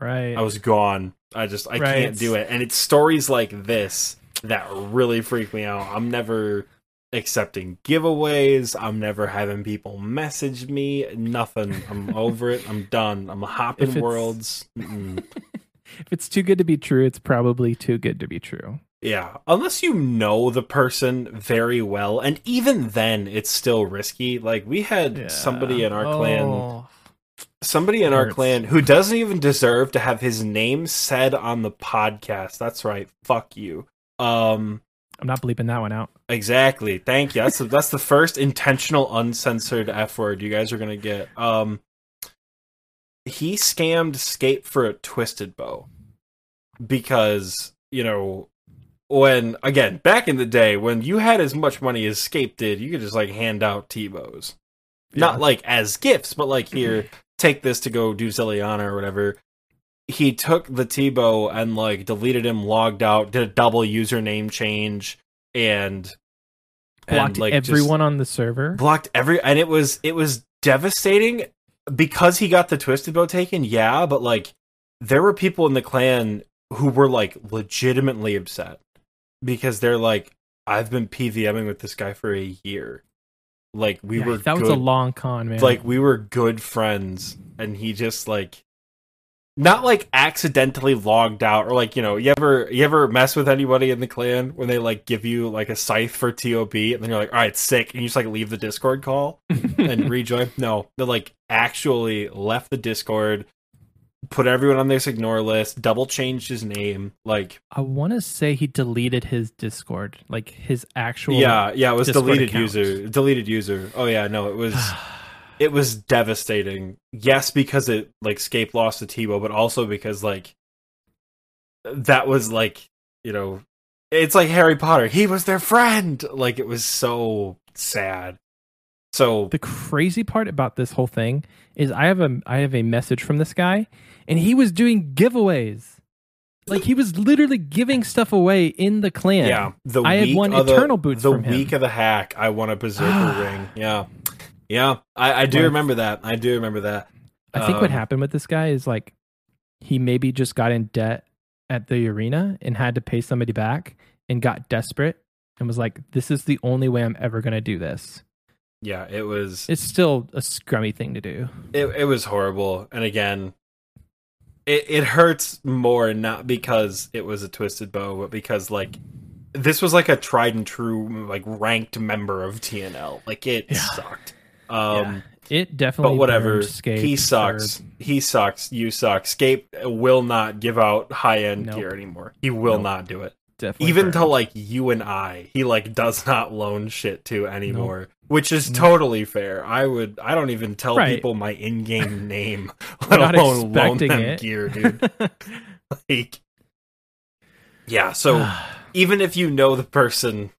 Right. I was gone. I just I Right. can't do it. And it's stories like this that really freak me out. I'm never accepting giveaways. I'm never having people message me. Nothing. I'm over it. I'm done. I'm hopping worlds. If it's too good to be true, it's probably too good to be true. Yeah, unless you know the person very well, and even then, it's still risky. Like we had somebody in our clan, Oh. somebody in our clan who doesn't even deserve to have his name said on the podcast. That's right. Fuck you. Um, I'm not bleeping that one out. exactly. Thank you. That's the, that's the first intentional uncensored f word you guys are gonna get. Um, he scammed Scape for a twisted bow because you know when again back in the day when you had as much money as Scape did, you could just like hand out T-bows, not like as gifts, but like here, take this to go do Zilyana or whatever. He took the T-bow and like deleted him, logged out, did a double username change, and Blocked like, everyone on the server. blocked every, and it was it was devastating because he got the twisted bow taken. Yeah, but like there were people in the clan who were like legitimately upset because they're like, I've been PVMing with this guy for a year. Like we Yeah, were that was a long con, man. like we were good friends and he just like not like accidentally logged out or like you know you ever you ever mess with anybody in the clan when they like give you like a scythe for tob and then you're like all right sick and you just like leave the discord call and rejoin no they like actually left the discord put everyone on this ignore list double changed his name like I want to say he deleted his Discord, like his actual. yeah yeah it was Discord deleted account. user deleted user oh yeah no it was it was devastating. Yes, because it like Scape lost to T-bow, but also because like that was like you know it's like Harry Potter. He was their friend. Like it was so sad. So the crazy part about this whole thing is I have a I have a message from this guy, and he was doing giveaways. Like he was literally giving stuff away in the clan. yeah, the I had week won the- Eternal Boots The from him. week of the hack, I won a Berserker ring. Yeah, yeah, I, I do Like- remember that. I do remember that. I think what Um, happened with this guy is like he maybe just got in debt at the arena and had to pay somebody back and got desperate and was like, "This is the only way I'm ever gonna do this." Yeah, it was. It's still a scrummy thing to do. it it was horrible and again it it hurts more not because it was a twisted bow but because like this was like a tried and true like ranked member of TNL like it Yeah. sucked um It definitely. but whatever he sucks he sucks you suck Scape will not give out high end Nope. gear anymore he will Nope. not do it Definitely even burned. to like you and I, he like does not loan shit to anymore, which is totally fair. I would, I don't even tell Right. people my in-game name, let not alone loan them it. gear, dude. like, yeah. So even if you know the person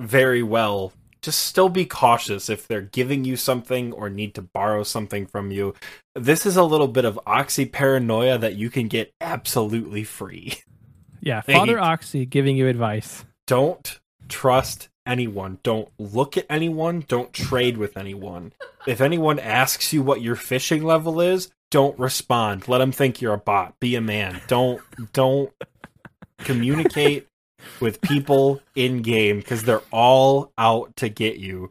very well, just still be cautious if they're giving you something or need to borrow something from you. This is a little bit of oxy paranoia that you can get absolutely free. yeah. Father Oxy giving you advice. don't trust anyone. Don't look at anyone. Don't trade with anyone. If anyone asks you what your fishing level is, don't respond. Let them think you're a bot. Be a man. Don't don't communicate with people in game because they're all out to get you.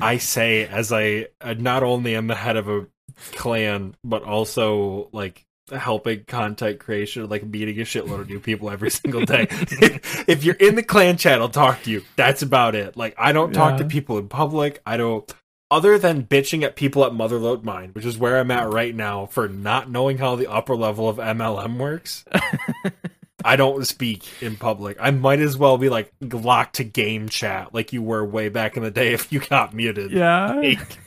I say as I uh, not only am the head of a clan, but also like helping content creation, like meeting a shitload of new people every single day. if you're in the clan chat, I'll talk to you. That's about it. Like I don't talk to people in public. I don't other than bitching at people at Motherlode Mine, which is where I'm at right now for not knowing how the upper level of MLM works. I don't speak in public. I might as well be like locked to game chat like you were way back in the day if you got muted. Yeah. Like,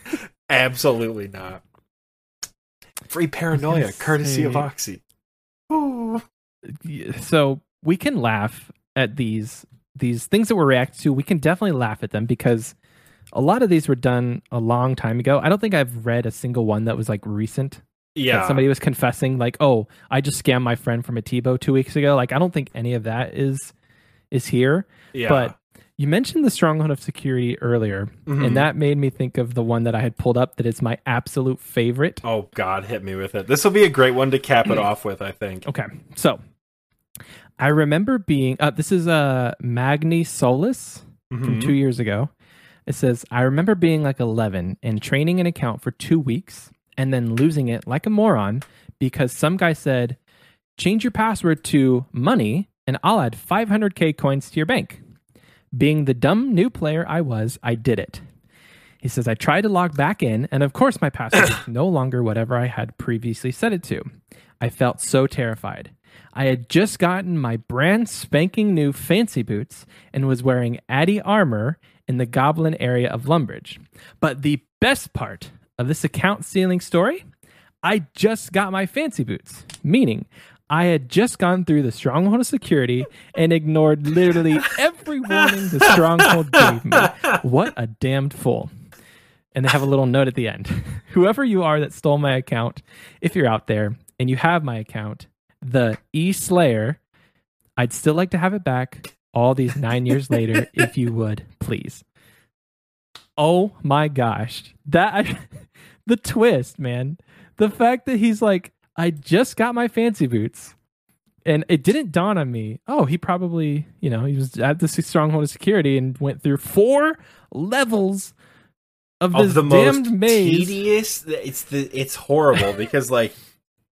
absolutely not. Free paranoia, courtesy of Oxy. Ooh. so we can laugh at these these things that we're reacting to we can definitely laugh at them because a lot of these were done a long time ago i don't think i've read a single one that was like recent Yeah. somebody was confessing like oh i just scammed my friend from a T-bow two weeks ago like i don't think any of that is is here yeah. but you mentioned the stronghold of security earlier Mhm. and that made me think of the one that i had pulled up that is my absolute favorite Oh God, hit me with it. This will be a great one to cap it off with, I think. Okay. So I remember being. Uh, this is uh, Magni Solis from Mhm. two years ago. It says, I remember being like 11 and training an account for two weeks and then losing it like a moron because some guy said, change your password to money and I'll add 500k coins to your bank. Being the dumb new player I was, I did it. He says, I tried to log back in, and of course, my password is no longer whatever I had previously set it to. I felt so terrified. I had just gotten my brand spanking new fancy boots and was wearing Addy armor in the goblin area of Lumbridge. But the best part of this account stealing story, I just got my fancy boots, meaning I had just gone through the stronghold of security and ignored literally every warning the stronghold gave me. What a damned fool. And they have a little note at the end. Whoever you are that stole my account, if you're out there and you have my account, the E Slayer, I'd still like to have it back all these nine years later, if you would, please. Oh my gosh. That the twist, man. The fact that he's like, I just got my fancy boots. And it didn't dawn on me. Oh, he probably, you know, he was at the stronghold of security and went through four levels of this of the damned most maze. tedious. It's the it's horrible because like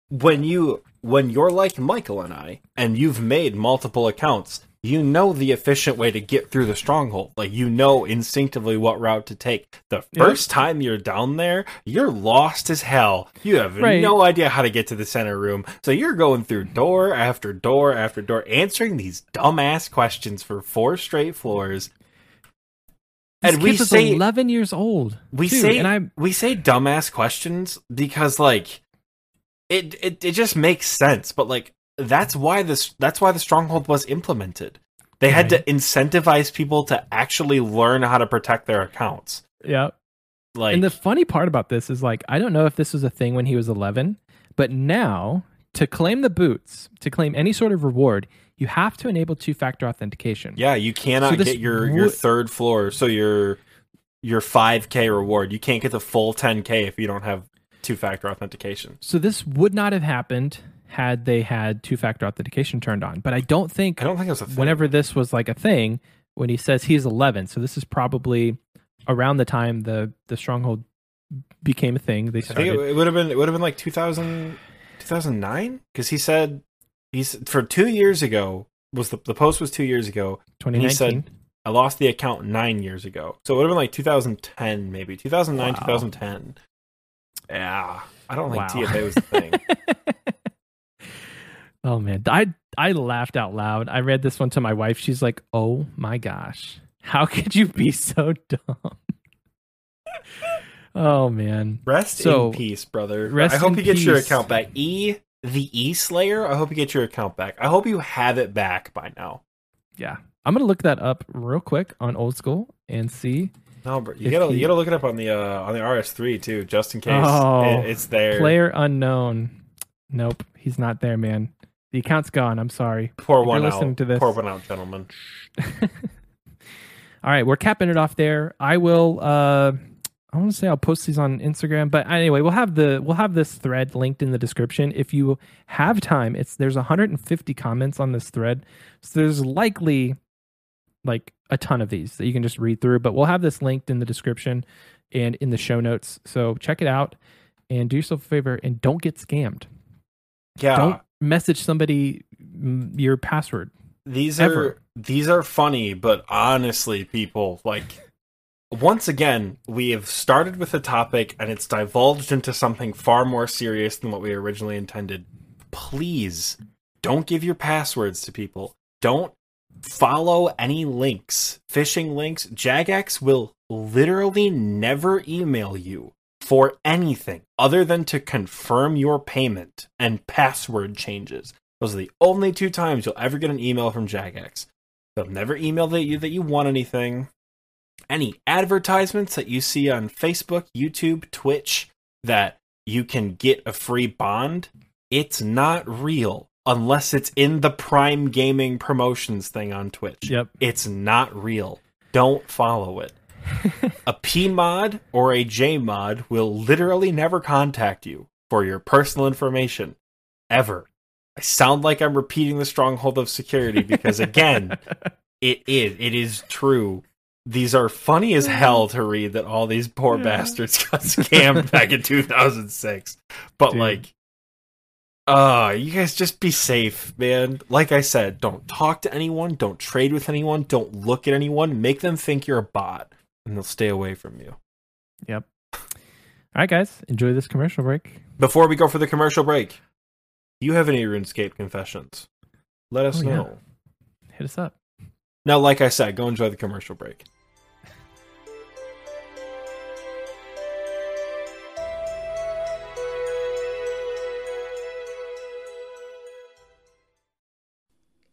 when you when you're like Michael and I, and you've made multiple accounts, you know the efficient way to get through the stronghold. Like you know instinctively what route to take. The Yeah. first time you're down there, you're lost as hell. You have Right. no idea how to get to the center room. So you're going through door after door after door, answering these dumbass questions for four straight floors. This and we say 11 years old. we say and I we say dumbass questions because like it, it it just makes sense but like that's why this that's why the stronghold was implemented they had Right. to incentivize people to actually learn how to protect their accounts yeah. like and the funny part about this is like I don't know if this was a thing when he was 11, but now to claim the boots, to claim any sort of reward, you have to enable two-factor authentication. yeah you cannot So get your your third floor so your your 5k reward you can't get the full 10k if you don't have two factor authentication So this would not have happened had they had two-factor authentication turned on. But I don't think i don't think it was a thing. whenever this was like a thing, when he says he's 11, so this is probably around the time the the stronghold became a thing. They I think started. it, it would have been it would have been like 2000 2009 because he said he's for two years ago was the the post was two years ago. 2019. he said- I lost the account nine years ago, so it would have been like 2010 maybe 2009 Wow. 2010. Yeah, I don't think Wow. TFA was the thing. oh man, I I laughed out loud. I read this one to my wife. She's like, "Oh my gosh, how could you be so dumb?" oh man, Rest So, in peace, brother. rest I hope you get your account back. E the E Slayer. I hope you get your account back. I hope you have it back by now. yeah. I'm gonna look that up real quick on old school and see No, but you gotta he- you gotta look it up on the uh, on the RS3 too, just in case Oh, it- it's there. player unknown. Nope, he's not there, man. The account's gone. I'm sorry. Pour If one you're out. listening to this- Pour one out, gentlemen. All right, we're capping it off there. I will uh I want to say I'll post these on Instagram, but anyway, we'll have the we'll have this thread linked in the description. If you have time, it's there's 150 comments on this thread. So there's likely like a ton of these that you can just read through, but we'll have this linked in the description and in the show notes. So check it out and do yourself a favor and don't get scammed. Yeah, Don't message somebody your password. these ever. are these are funny, but honestly, people like. Once again, we have started with a topic and it's divulged into something far more serious than what we originally intended. Please don't give your passwords to people. Don't follow any links, phishing links. Jagex will literally never email you for anything other than to confirm your payment and password changes. Those are the only two times you'll ever get an email from Jagex. They'll never email that you that you want anything. Any advertisements that you see on Facebook, YouTube, Twitch that you can get a free bond, it's not real unless it's in the Prime Gaming promotions thing on Twitch. Yep. It's not real. Don't follow it. a P mod or a J mod will literally never contact you for your personal information ever. I sound like I'm repeating the stronghold of security because again, it is it is true. These are funny as hell to read that all these poor Yeah. bastards got scammed back in 2006. But Dude. like uh, you guys just be safe, man. Like I said, don't talk to anyone, don't trade with anyone, don't look at anyone, make them think you're a bot and they'll stay away from you. Yep. All right, guys, enjoy this commercial break. Before we go for the commercial break, you have any RuneScape confessions? Let us Oh, yeah. know. Hit us up. Now, like I said, go enjoy the commercial break.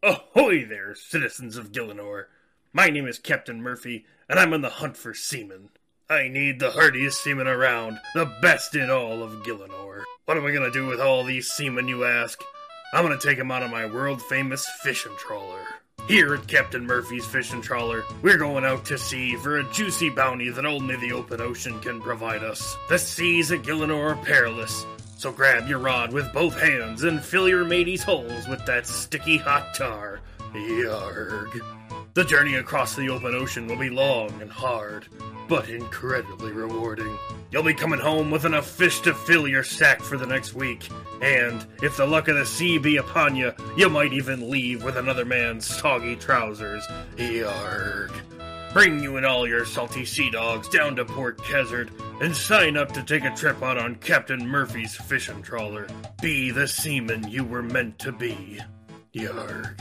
Ahoy there, citizens of Gielinor. My name is Captain Murphy, and I'm on the hunt for seamen. I need the hardiest seamen around, the best in all of Gielinor. What am I gonna do with all these seamen, you ask? I'm gonna take 'em out on my world famous fishing trawler. Here at Captain Murphy's Fishing Trawler, we're going out to sea for a juicy bounty that only the open ocean can provide us. The seas at Gielinor are perilous, so grab your rod with both hands and fill your mateys' holes with that sticky hot tar. Yarg. The journey across the open ocean will be long and hard, but incredibly rewarding. You'll be coming home with enough fish to fill your sack for the next week, and if the luck of the sea be upon you, you might even leave with another man's soggy trousers. Yarg. Bring you and all your salty sea dogs down to Port Khazard and sign up to take a trip out on Captain Murphy's fishing trawler. Be the seaman you were meant to be. Yarg.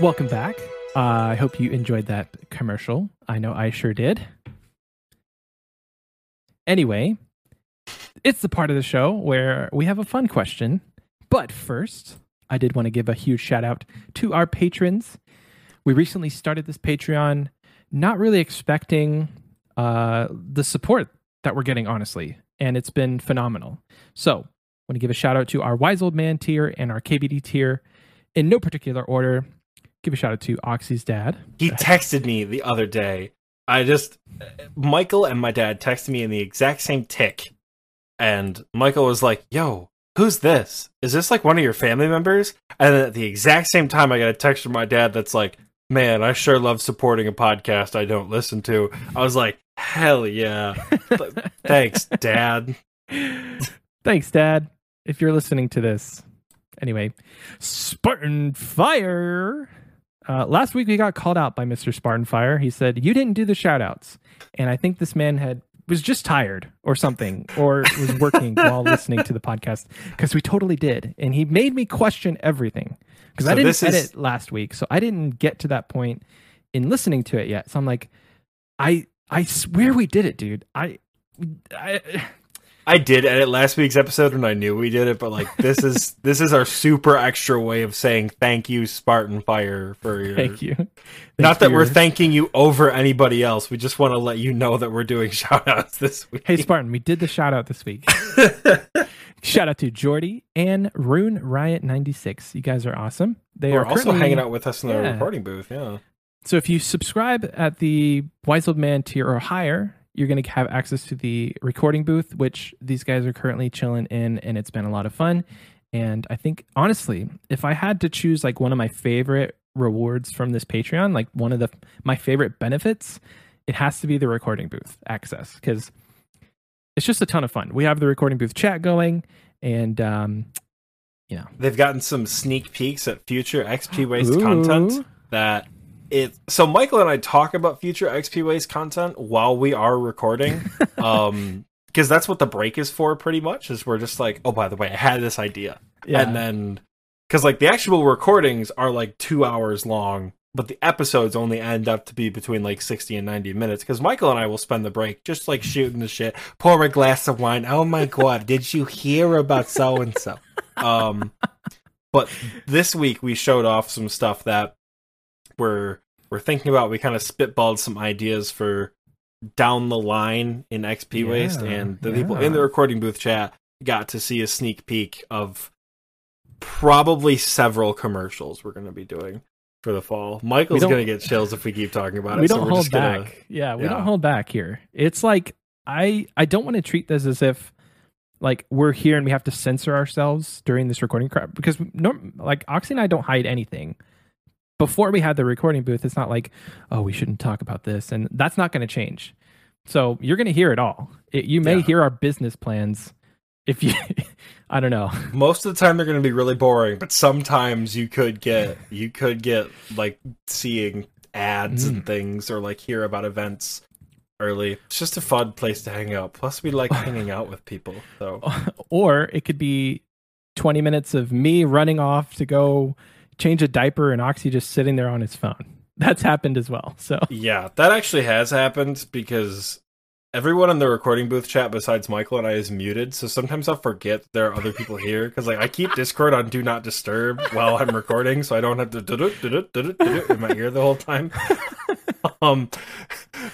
Welcome back. Uh, I hope you enjoyed that commercial. I know I sure did. Anyway, it's the part of the show where we have a fun question. But first, I did want to give a huge shout out to our patrons. We recently started this Patreon, not really expecting uh, the support that we're getting, honestly, and it's been phenomenal. So, I want to give a shout out to our Wise Old Man tier and our KBD tier in no particular order. Give a shout out to Oxy's dad. He texted me the other day. I just Michael and my dad texted me in the exact same tick, and Michael was like, "Yo, who's this? Is this like one of your family members?" And then at the exact same time, I got a text from my dad that's like, "Man, I sure love supporting a podcast I don't listen to." I was like, "Hell yeah, thanks, Dad." Thanks, Dad, if you're listening to this. Anyway, Spartan Fire. Uh, last week we got called out by Mr. Spartan Fire. He said you didn't do the shout outs. And I think this man had was just tired or something or was working while listening to the podcast because we totally did. And he made me question everything because I didn't edit is- last week. So I didn't get to that point in listening to it yet. So I'm like, I I swear we did it, dude. I I I did edit last week's episode and I knew we did it, but like this is this is our super extra way of saying thank you, Spartan Fire, for your thank you. Thanks Not that we're thanking you over anybody else. We just want to let you know that we're doing shout outs this week. Hey Spartan, we did the shout out this week. shout out to Jordy and Rune Riot 96. You guys are awesome. They We're are also currently- hanging out with us in the Yeah. recording booth. Yeah. So if you subscribe at the Wise Old Man tier or higher, you're going to have access to the recording booth, which these guys are currently chilling in, and it's been a lot of fun. And I think honestly, if I had to choose like one of my favorite rewards from this Patreon, like one of the my favorite benefits, it has to be the recording booth access because it's just a ton of fun. We have the recording booth chat going, and um, you know They've gotten some sneak peeks at future XP Waste Ooh. content that it so Michael and I talk about future XP Waste content while we are recording. um because that's what the break is for pretty much is we're just like, oh by the way, I had this idea. yeah, And then because like the actual recordings are like two hours long but the episodes only end up to be between like 60 and 90 minutes because Michael and I will spend the break just like shooting the shit, pour a glass of wine. Oh my god, did you hear about so and so? Um, but this week we showed off some stuff that we're we're thinking about. We kind of spitballed some ideas for down the line in XP Yeah, Waste, and the people in the recording booth chat got to see a sneak peek of probably several commercials we're going to be doing for the fall. Michael's going to get chills if we keep talking about it. we don't we're hold just gonna- back. Yeah, we yeah. don't hold back here. It's like I I don't want to treat this as if like we're here and we have to censor ourselves during this recording crap because no, like Oxy and I don't hide anything. Before we had the recording booth, it's not like oh we shouldn't talk about this, and that's not going to change. So you're going to hear it all. It, you may Yeah. hear our business plans if you. I don't know. Most of the time they're going to be really boring, but sometimes you could get you could get like seeing ads Mm. and things or like hear about events early. It's just a fun place to hang out. Plus we like hanging out with people. So or it could be 20 minutes of me running off to go change a diaper and Oxy just sitting there on his phone. That's happened as well. So Yeah, that actually has happened because everyone in the recording booth chat besides Michael and I is muted. So sometimes I'll forget there are other people here because like I keep Discord on do not disturb while I'm recording, so I don't have to do-do, do-do in my ear the whole time. um,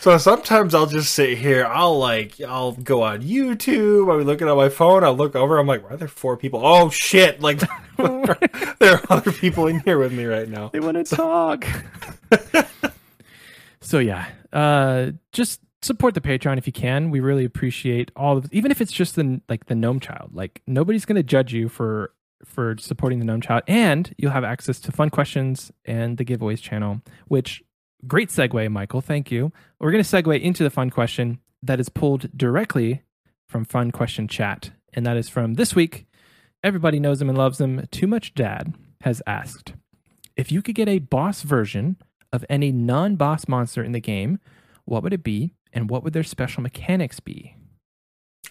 so sometimes I'll just sit here. I'll like I'll go on YouTube. I'll be looking at my phone. I'll look over. I'm like, why are there four people? Oh shit! Like there are other people in here with me right now. they want to talk. so yeah, uh, just support the Patreon if you can. We really appreciate all of, even if it's just the like the gnome child. Like nobody's going to judge you for for supporting the gnome child, and you'll have access to fun questions and the giveaways channel. Which great segue, Michael. Thank you. We're going to segue into the fun question that is pulled directly from Fun Question Chat, and that is from this week. Everybody knows him and loves him. Too much dad has asked if you could get a boss version of any non-boss monster in the game, what would it be, and what would their special mechanics be?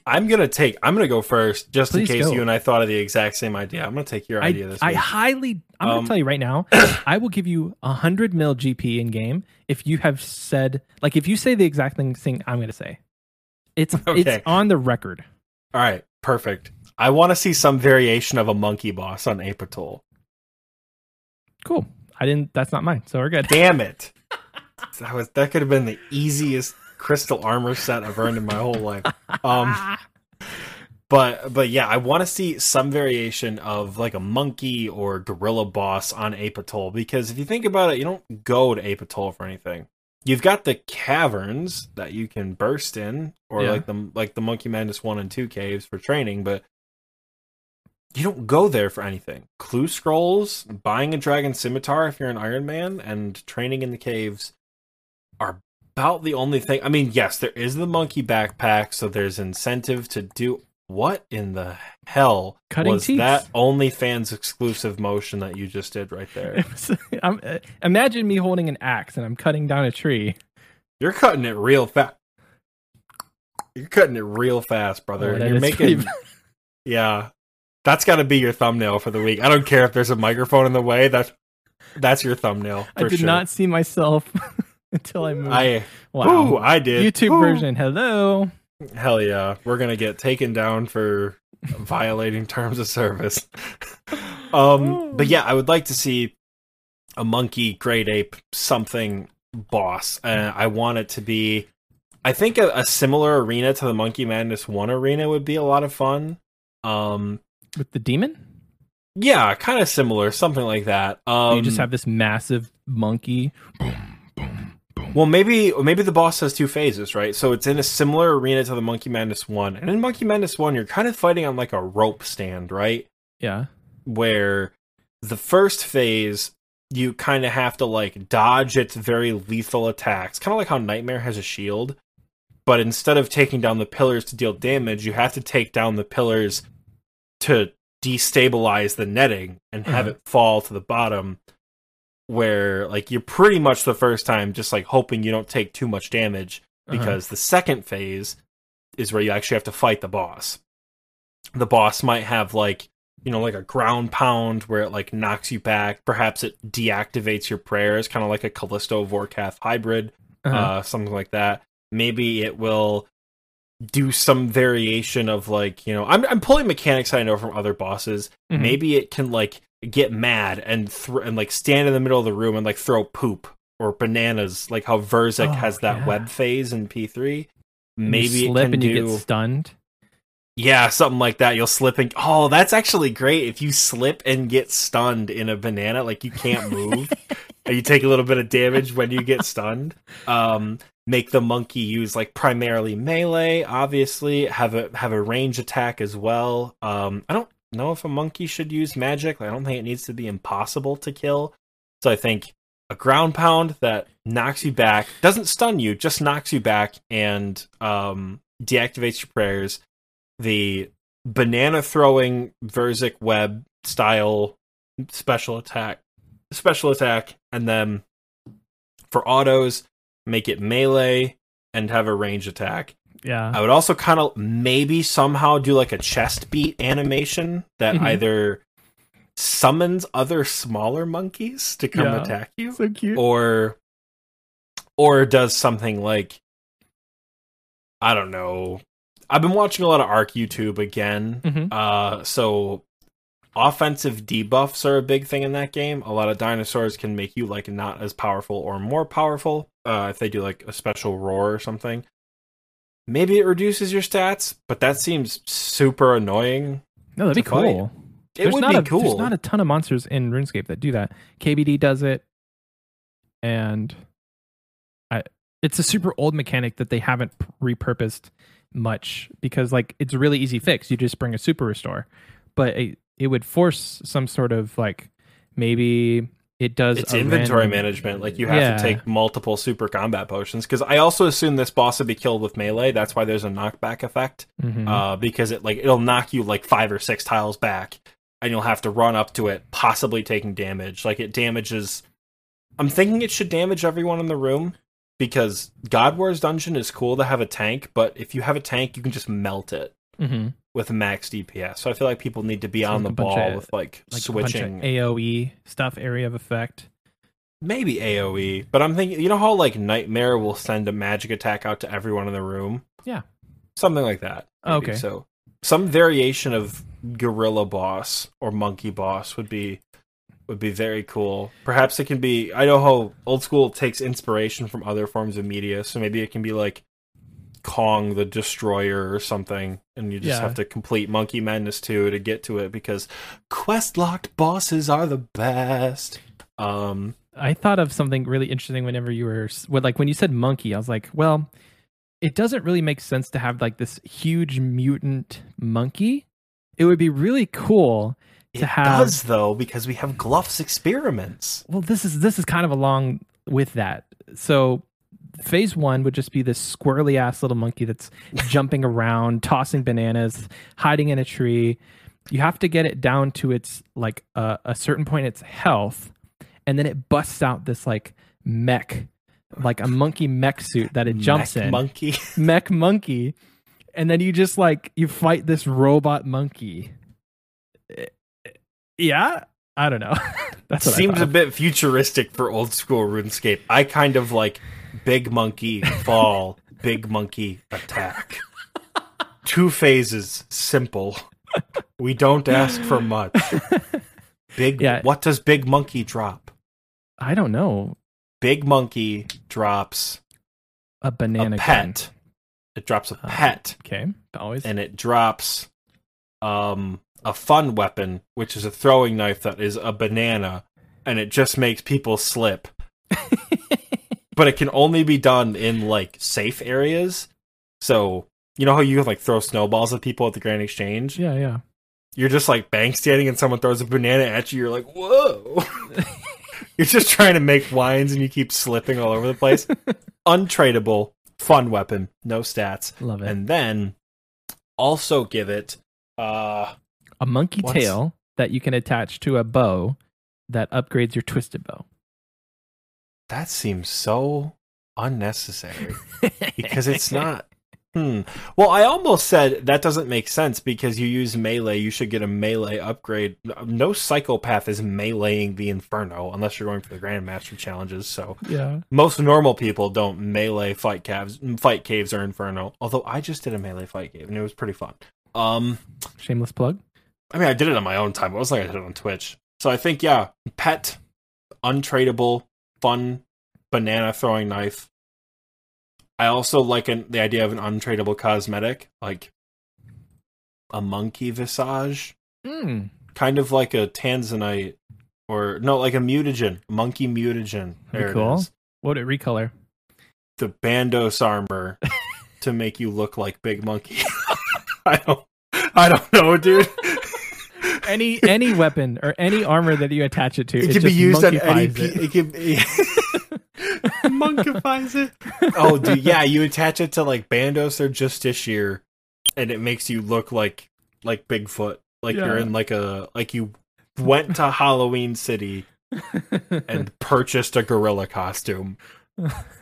I'm gonna take. I'm gonna go first, just Please in case go. you and I thought of the exact same idea. I'm gonna take your I, idea this I week. highly, I'm Um, gonna tell you right now, I will give you a hundred mil GP in game if you have said, like, if you say the exact thing, thing I'm gonna say. It's Okay. it's on the record. All right, perfect. I want to see some variation of a monkey boss on Ape Atoll. Cool. I didn't. That's not mine. So we're good. Damn it! that was that could have been the easiest crystal armor set I've earned in my whole life. Um, but but yeah, I want to see some variation of like a monkey or gorilla boss on Ape Atoll because if you think about it, you don't go to Ape Atoll for anything. You've got the caverns that you can burst in, or Yeah. like the like the Monkey Madness one and two caves for training, but you don't go there for anything. Clue scrolls, buying a dragon scimitar if you're an Iron Man, and training in the caves about the only thing. I mean, yes, there is the monkey backpack, so there's incentive to do. What in the hell Cutting was teeth. that OnlyFans exclusive motion that you just did right there? I'm- uh, imagine me holding an axe and I'm cutting down a tree. You're cutting it real fast. You're cutting it real fast, brother. Oh, You're making, yeah. That's got to be your thumbnail for the week. I don't care if there's a microphone in the way. That's that's your thumbnail. I did sure. not see myself until I moved. I wow. Ooh, I did. YouTube Ooh. version. Hello. Hell yeah, we're gonna get taken down for violating terms of service. um, but yeah, I would like to see a monkey, great ape, something boss. Uh, I want it to be. I think a, a similar arena to the Monkey Madness One arena would be a lot of fun. Um, With the demon? yeah, kind of similar, something like that. Um, you just have this massive monkey. Well, maybe maybe the boss has two phases, right? So it's in a similar arena to the Monkey Madness one, and in Monkey Madness one, you're kind of fighting on like a rope stand, right? Yeah. Where the first phase you kind of have to like dodge its very lethal attacks, kind of like how Nightmare has a shield, but instead of taking down the pillars to deal damage, you have to take down the pillars to destabilize the netting and have Mhm. it fall to the bottom where like you're pretty much the first time just like hoping you don't take too much damage Uh-huh. because the second phase is where you actually have to fight the boss. The boss might have like you know, like a ground pound where it like knocks you back. Perhaps it deactivates your prayers, kind of like a Callisto Vorkath hybrid, Uh-huh. uh, something like that. Maybe it will do some variation of like, you know, I'm I'm pulling mechanics I know from other bosses. Mhm. Maybe it can like get mad and thr and like stand in the middle of the room and like throw poop or bananas, like how Verzik Oh, has that yeah. web phase in P3. And you Maybe it slip can and you get stunned. yeah, something like that. You'll slip and oh, that's actually great. If you slip and get stunned in a banana, like you can't move, you take a little bit of damage when you get stunned. Um, make the monkey use like primarily melee. Obviously, have a have a range attack as well. Um, I don't know if a monkey should use magic. I don't think it needs to be impossible to kill. So I think a ground pound that knocks you back doesn't stun you, just knocks you back and um, deactivates your prayers the banana throwing Verzik web style special attack special attack and then for autos make it melee and have a range attack. Yeah. I would also kind of maybe somehow do like a chest beat animation that Mhm. either summons other smaller monkeys to come Yeah. attack you so cute. or or does something like I don't know. I've been watching a lot of ARK YouTube again. Mhm. Uh so offensive debuffs are a big thing in that game. A lot of dinosaurs can make you like not as powerful or more powerful uh if they do like a special roar or something. Maybe it reduces your stats, but that seems super annoying. No, that'd be fight. cool. It There's would not be a, cool. There's not a ton of monsters in RuneScape that do that. KBD does it, and I, it's a super old mechanic that they haven't repurposed much because like it's a really easy fix. You just bring a super restore, but it, it would force some sort of like maybe it does it's inventory random- management. Like you have Yeah. to take multiple super combat potions. Because I also assume this boss would be killed with melee. That's why there's a knockback effect. Mhm. Uh, because it like it'll knock you like five or six tiles back, and you'll have to run up to it, possibly taking damage. Like it damages. I'm thinking it should damage everyone in the room because God Wars dungeon is cool to have a tank, but if you have a tank, you can just melt it Mhm. With max DPS. So I feel like people need to be So on like the ball of- with like, like a bunch of switching AOE stuff, area of effect. maybe AoE, but I'm thinking, you know how like Nightmare will send a magic attack out to everyone in the room? Yeah. Something like that. maybe. Okay. So some variation of gorilla boss or monkey boss would be would be very cool. Perhaps it can be I know how old school takes inspiration from other forms of media, so maybe it can be like Kong the Destroyer or something, and you just Yeah. have to complete Monkey Madness 2 to get to it because quest locked bosses are the best. Um I thought of something really interesting whenever you were like when you said monkey. I was like, well, it doesn't really make sense to have like this huge mutant monkey. It would be really cool It to have. does though because we have Glough's experiments. Well, this is this is kind of along with that. So phase one would just be this squirrely ass little monkey that's jumping around, tossing bananas, hiding in a tree. You have to get it down to its like uh, a certain point its health, and then it busts out this like mech, like a monkey mech suit that it jumps Mech in, monkey. mech monkey, and then you just like you fight this robot monkey. Eh, Yeah, I don't know. that Seems a bit futuristic for old school RuneScape. I kind of like big monkey fall, big monkey attack. Two phases, simple. We don't ask for much. Big Yeah. what does big monkey drop? I don't know. Big monkey drops A banana a gun. pet. It drops a Uh, pet. Okay, always. and it drops um a fun weapon, which is a throwing knife that is a banana, and it just makes people slip. but it can only be done in like safe areas. So you know how you like throw snowballs at people at the Grand Exchange? yeah, yeah. You're just like bank standing and someone throws a banana at you, you're like, whoa. you're just trying to make wines and you keep slipping all over the place. Untradeable, fun weapon, no stats Love it. and then also give it uh a monkey what's- tail that you can attach to a bow that upgrades your twisted bow. That seems so unnecessary because it's not Hmm. Well, I almost said that doesn't make sense because you use melee. You should get a melee upgrade. No psychopath is meleeing the Inferno unless you're going for the Grandmaster challenges. So Yeah. most normal people don't melee fight caves, fight caves or Inferno. Although I just did a melee fight cave and it was pretty fun. Um, Shameless plug. I mean, I did it on my own time. It wasn't like I did it on Twitch. So I think, yeah, pet, untradeable, fun, banana throwing knife. I also like an, the idea of an untradeable cosmetic, like a monkey visage, Mm. kind of like a tanzanite, or no, like a mutagen, monkey mutagen. There it cool. is. What would it recolor? The Bandos armor to make you look like Big Monkey. I don't, I don't know, dude. Any any weapon or any armor that you attach it to, It it can be just used on any. P- it. it can be. monkifies it. Oh, dude, yeah, you attach it to like Bandos or Justiciar, and it makes you look like like Bigfoot, like you're in like a like you went to Halloween City and purchased a gorilla costume,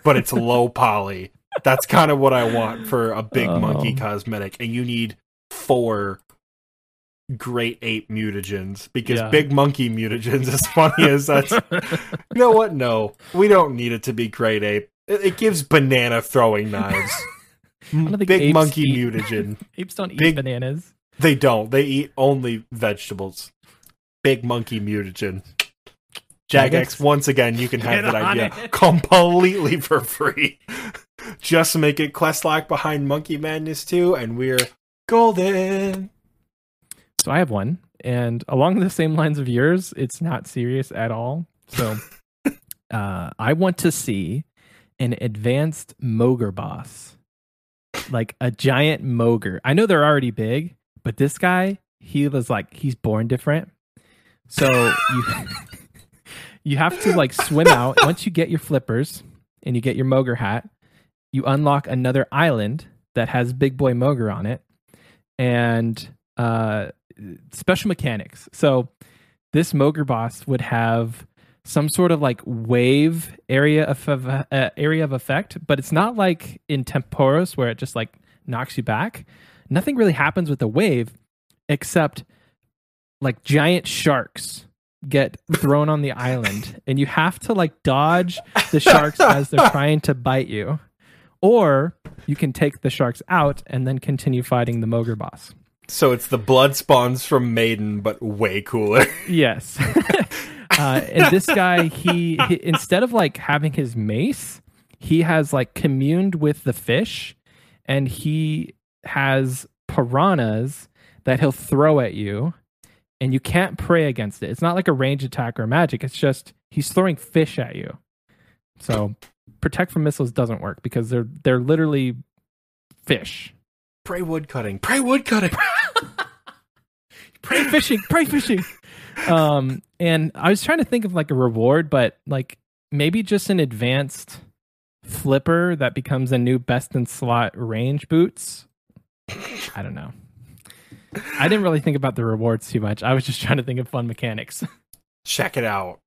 but it's low poly. That's kind of what I want for a big oh. monkey Oh. cosmetic, and you need four great ape mutagens because Yeah. big monkey mutagens, as funny as that's you know what? No, we don't need it to be great ape. It, it gives banana throwing knives. don't think Big monkey eat- mutagen. Apes don't eat Big- bananas. They don't. They eat only vegetables. Big monkey mutagen. Jagex, Jagex? once again, you can have that idea it. completely for free. Just make it quest lock behind Monkey Madness 2, and we're golden. So I have one, and along the same lines of yours, it's not serious at all. So uh, I want to see an advanced Mogre boss, like a giant Mogre. I know they're already big, but this guy, he was like he's born different. So you you have to like swim out once you get your flippers and you get your Mogre hat. You unlock another island that has Big Boy Mogre on it, and uh, special mechanics. So this Mogre boss would have some sort of like wave area of, uh, area of effect, but it's not like in Tempoross where it just like knocks you back. Nothing really happens with the wave except like giant sharks get thrown on the island and you have to like dodge the sharks as they're trying to bite you. Or you can take the sharks out and then continue fighting the Mogre boss. So it's the blood spawns from Maiden, but way cooler. Yes. uh, and this guy, he, he instead of like having his mace, he has like communed with the fish, and he has piranhas that he'll throw at you, and you can't pray against it. It's not like a range attack or magic. It's just he's throwing fish at you. So protect from missiles doesn't work because they're they're literally fish. Pray wood cutting. Pray wood cutting. Pray fishing, pray fishing. Um, and I was trying to think of like a reward, but like maybe just an advanced flipper that becomes a new best in slot range boots. I don't know. I didn't really think about the rewards too much. I was just trying to think of fun mechanics. Check it out.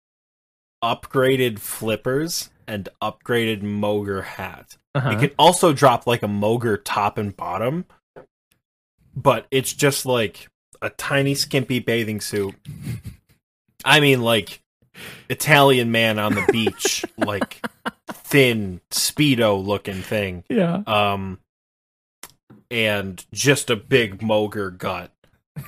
Upgraded flippers and upgraded Mogre hat. Uh-huh. It can also drop like a Mogre top and bottom, but it's just like a tiny skimpy bathing suit. I mean, like Italian man on the beach, like thin speedo looking thing. yeah. Um, and just a big Mogre gut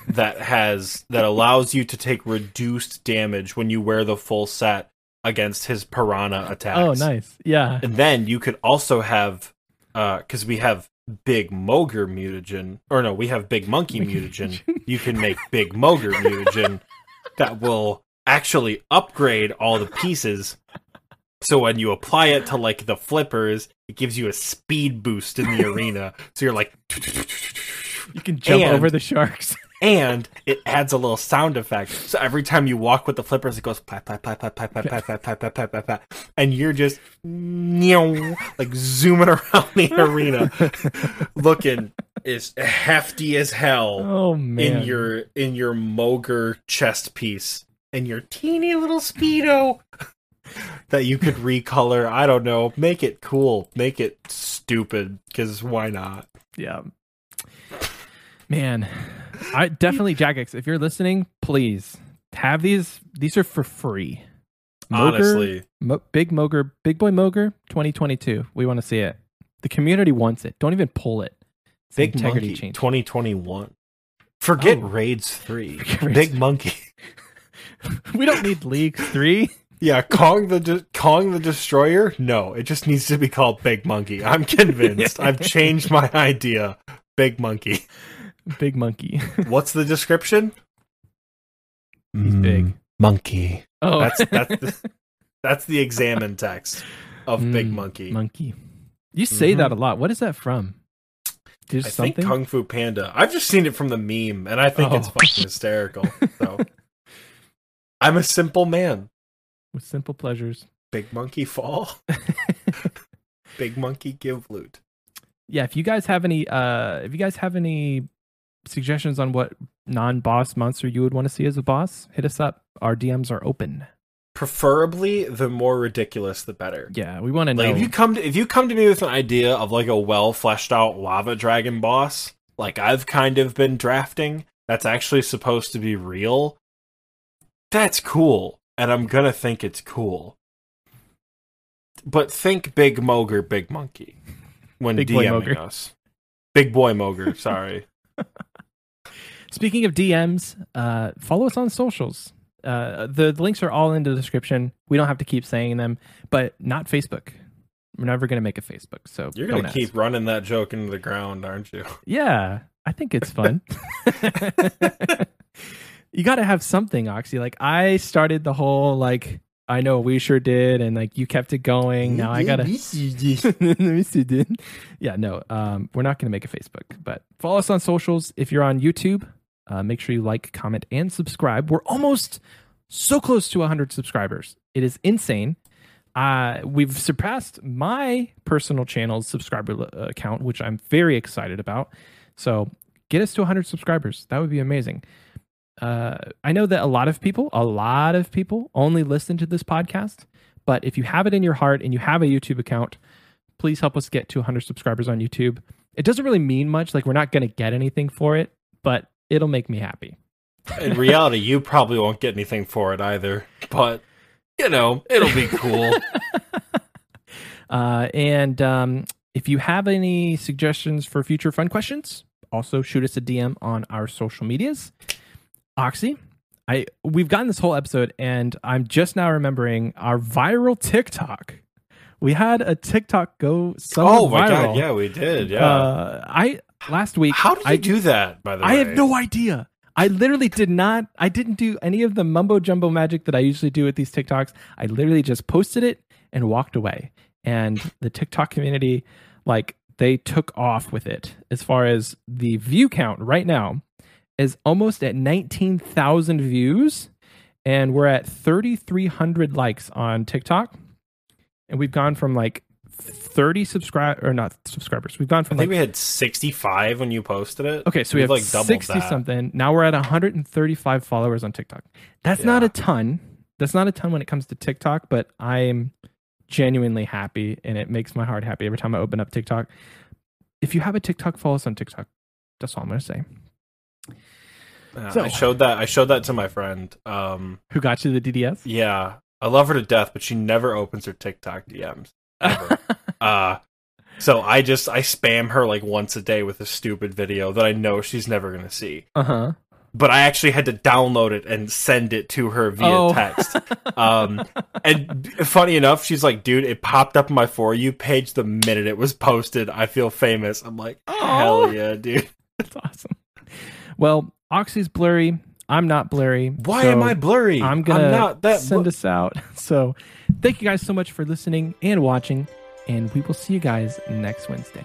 that has that allows you to take reduced damage when you wear the full set against his piranha attacks. Oh, nice. Yeah. And then you could also have, uh because we have big Mogre mutagen, or no, we have big monkey mutagen. You can make big Mogre mutagen that will actually upgrade all the pieces. So when you apply it to like the flippers, it gives you a speed boost in the arena. So you're like, You can jump And- over the sharks. And it adds a little sound effect. So every time you walk with the flippers, it goes pat pat pat pat pat pat pat pat pat pat pat pat pat, and you're just like zooming around the arena, looking as hefty as hell Oh man. in your in your Mogre chest piece and your teeny little speedo. that you could recolor. I don't know. Make it cool. Make it stupid. Because why not? Yeah. Man, I definitely Jagex. If you're listening, please have these. These are for free. Mogre- Honestly, Mo- Big Mogre, Big Boy Mogre, 2022. We want to see it. The community wants it. Don't even pull it. It's Big integrity Monkey change. 2021. Forget Oh. Raids 3. Forget Raids Big 3. Monkey. we don't need League Three. Yeah, Kong the De- Kong the Destroyer? No, it just needs to be called Big Monkey. I'm convinced. I've changed my idea. Big Monkey. Big Monkey. What's the description? He's big. Monkey. Oh, That's that's the, that's the examine text of Big Mm, Monkey. Monkey. You say that a Mhm. lot. What is that from? Just I something. think Kung Fu Panda. I've just seen it from the meme, and I think it's Oh. fucking hysterical. So I'm a simple man. With simple pleasures. Big monkey fall. Big monkey give loot. yeah if you guys have any uh if you guys have any suggestions on what non-boss monster you would want to see as a boss hit us up our dms are open Preferably, the more ridiculous, the better. yeah we want to know if you come to if you come to me with an idea of like a well fleshed out lava dragon boss, like I've kind of been drafting, that's actually supposed to be real. That's cool, and I'm gonna think it's cool. But think Big Mogre, Big Monkey when Big DMing us. Big Boy Mogre, sorry. speaking of dms uh follow us on socials. Uh the links are all in the description. We don't have to keep saying them but not facebook. We're never going to make a facebook so You're gonna keep running that joke into the ground, aren't you? yeah i think it's fun. You got to have something oxy. Like i started the whole like i know we sure did and like you kept it going. Now i gotta Let me see, dude. Yeah, no, um, we're not going to make a Facebook, but follow us on socials. If you're on YouTube, uh, make sure you like, comment, and subscribe. We're almost so close to 100 subscribers. It is insane. Uh, we've surpassed my personal channel's subscriber uh, count, which I'm very excited about. So get us to 100 subscribers. That would be amazing. Uh, I know that a lot of people, a lot of people only listen to this podcast. But if you have it in your heart and you have a YouTube account, please help us get to 100 subscribers on YouTube. It doesn't really mean much. Like, we're not going to get anything for it, but it'll make me happy. In reality, you probably won't get anything for it either. But you know, it'll be cool. Uh, and um, if you have any suggestions for future fun questions, also shoot us a DM on our social medias. Oxy, I we've gotten this whole episode, and I'm just now remembering our viral TikTok. We had a TikTok go somewhat oh my viral. god, yeah, we did. Yeah. Uh, I last week. How did you I do that? By the I way, I have no idea. I literally did not. I didn't do any of the mumbo jumbo magic that I usually do with these TikToks. I literally just posted it and walked away. And the TikTok community, like, they took off with it. As far as the view count right now, is almost at nineteen thousand views, and we're at thirty three hundred likes on TikTok, and we've gone from like thirty subscribe or not subscribers. We've gone from I think like we had 65 when you posted it. Okay, so we We've, like, doubled 60 that. something. Now we're at 135 followers on TikTok. That's not a ton. That's not a ton when it comes to TikTok, but I'm genuinely happy and it makes my heart happy every time I open up TikTok. If you have a TikTok, follow us on TikTok. That's all I'm going to say. Uh, So- I showed that. I showed that to my friend. Um, Who got you the DDS? yeah, I love her to death, but she never opens her TikTok DMs. Ever. uh, so I just I spam her like once a day with a stupid video that I know she's never gonna see. uh huh. But I actually had to download it and send it to her via Oh. text. Um, and funny enough, she's like, "Dude, it popped up on my for you page the minute it was posted. I feel famous." I'm like, Aw. "Hell yeah, dude!" That's awesome. Well, Oxy's blurry. I'm not blurry. Why so am I blurry? I'm gonna not that. send bl- us out. So, thank you guys so much for listening and watching, and we will see you guys next Wednesday.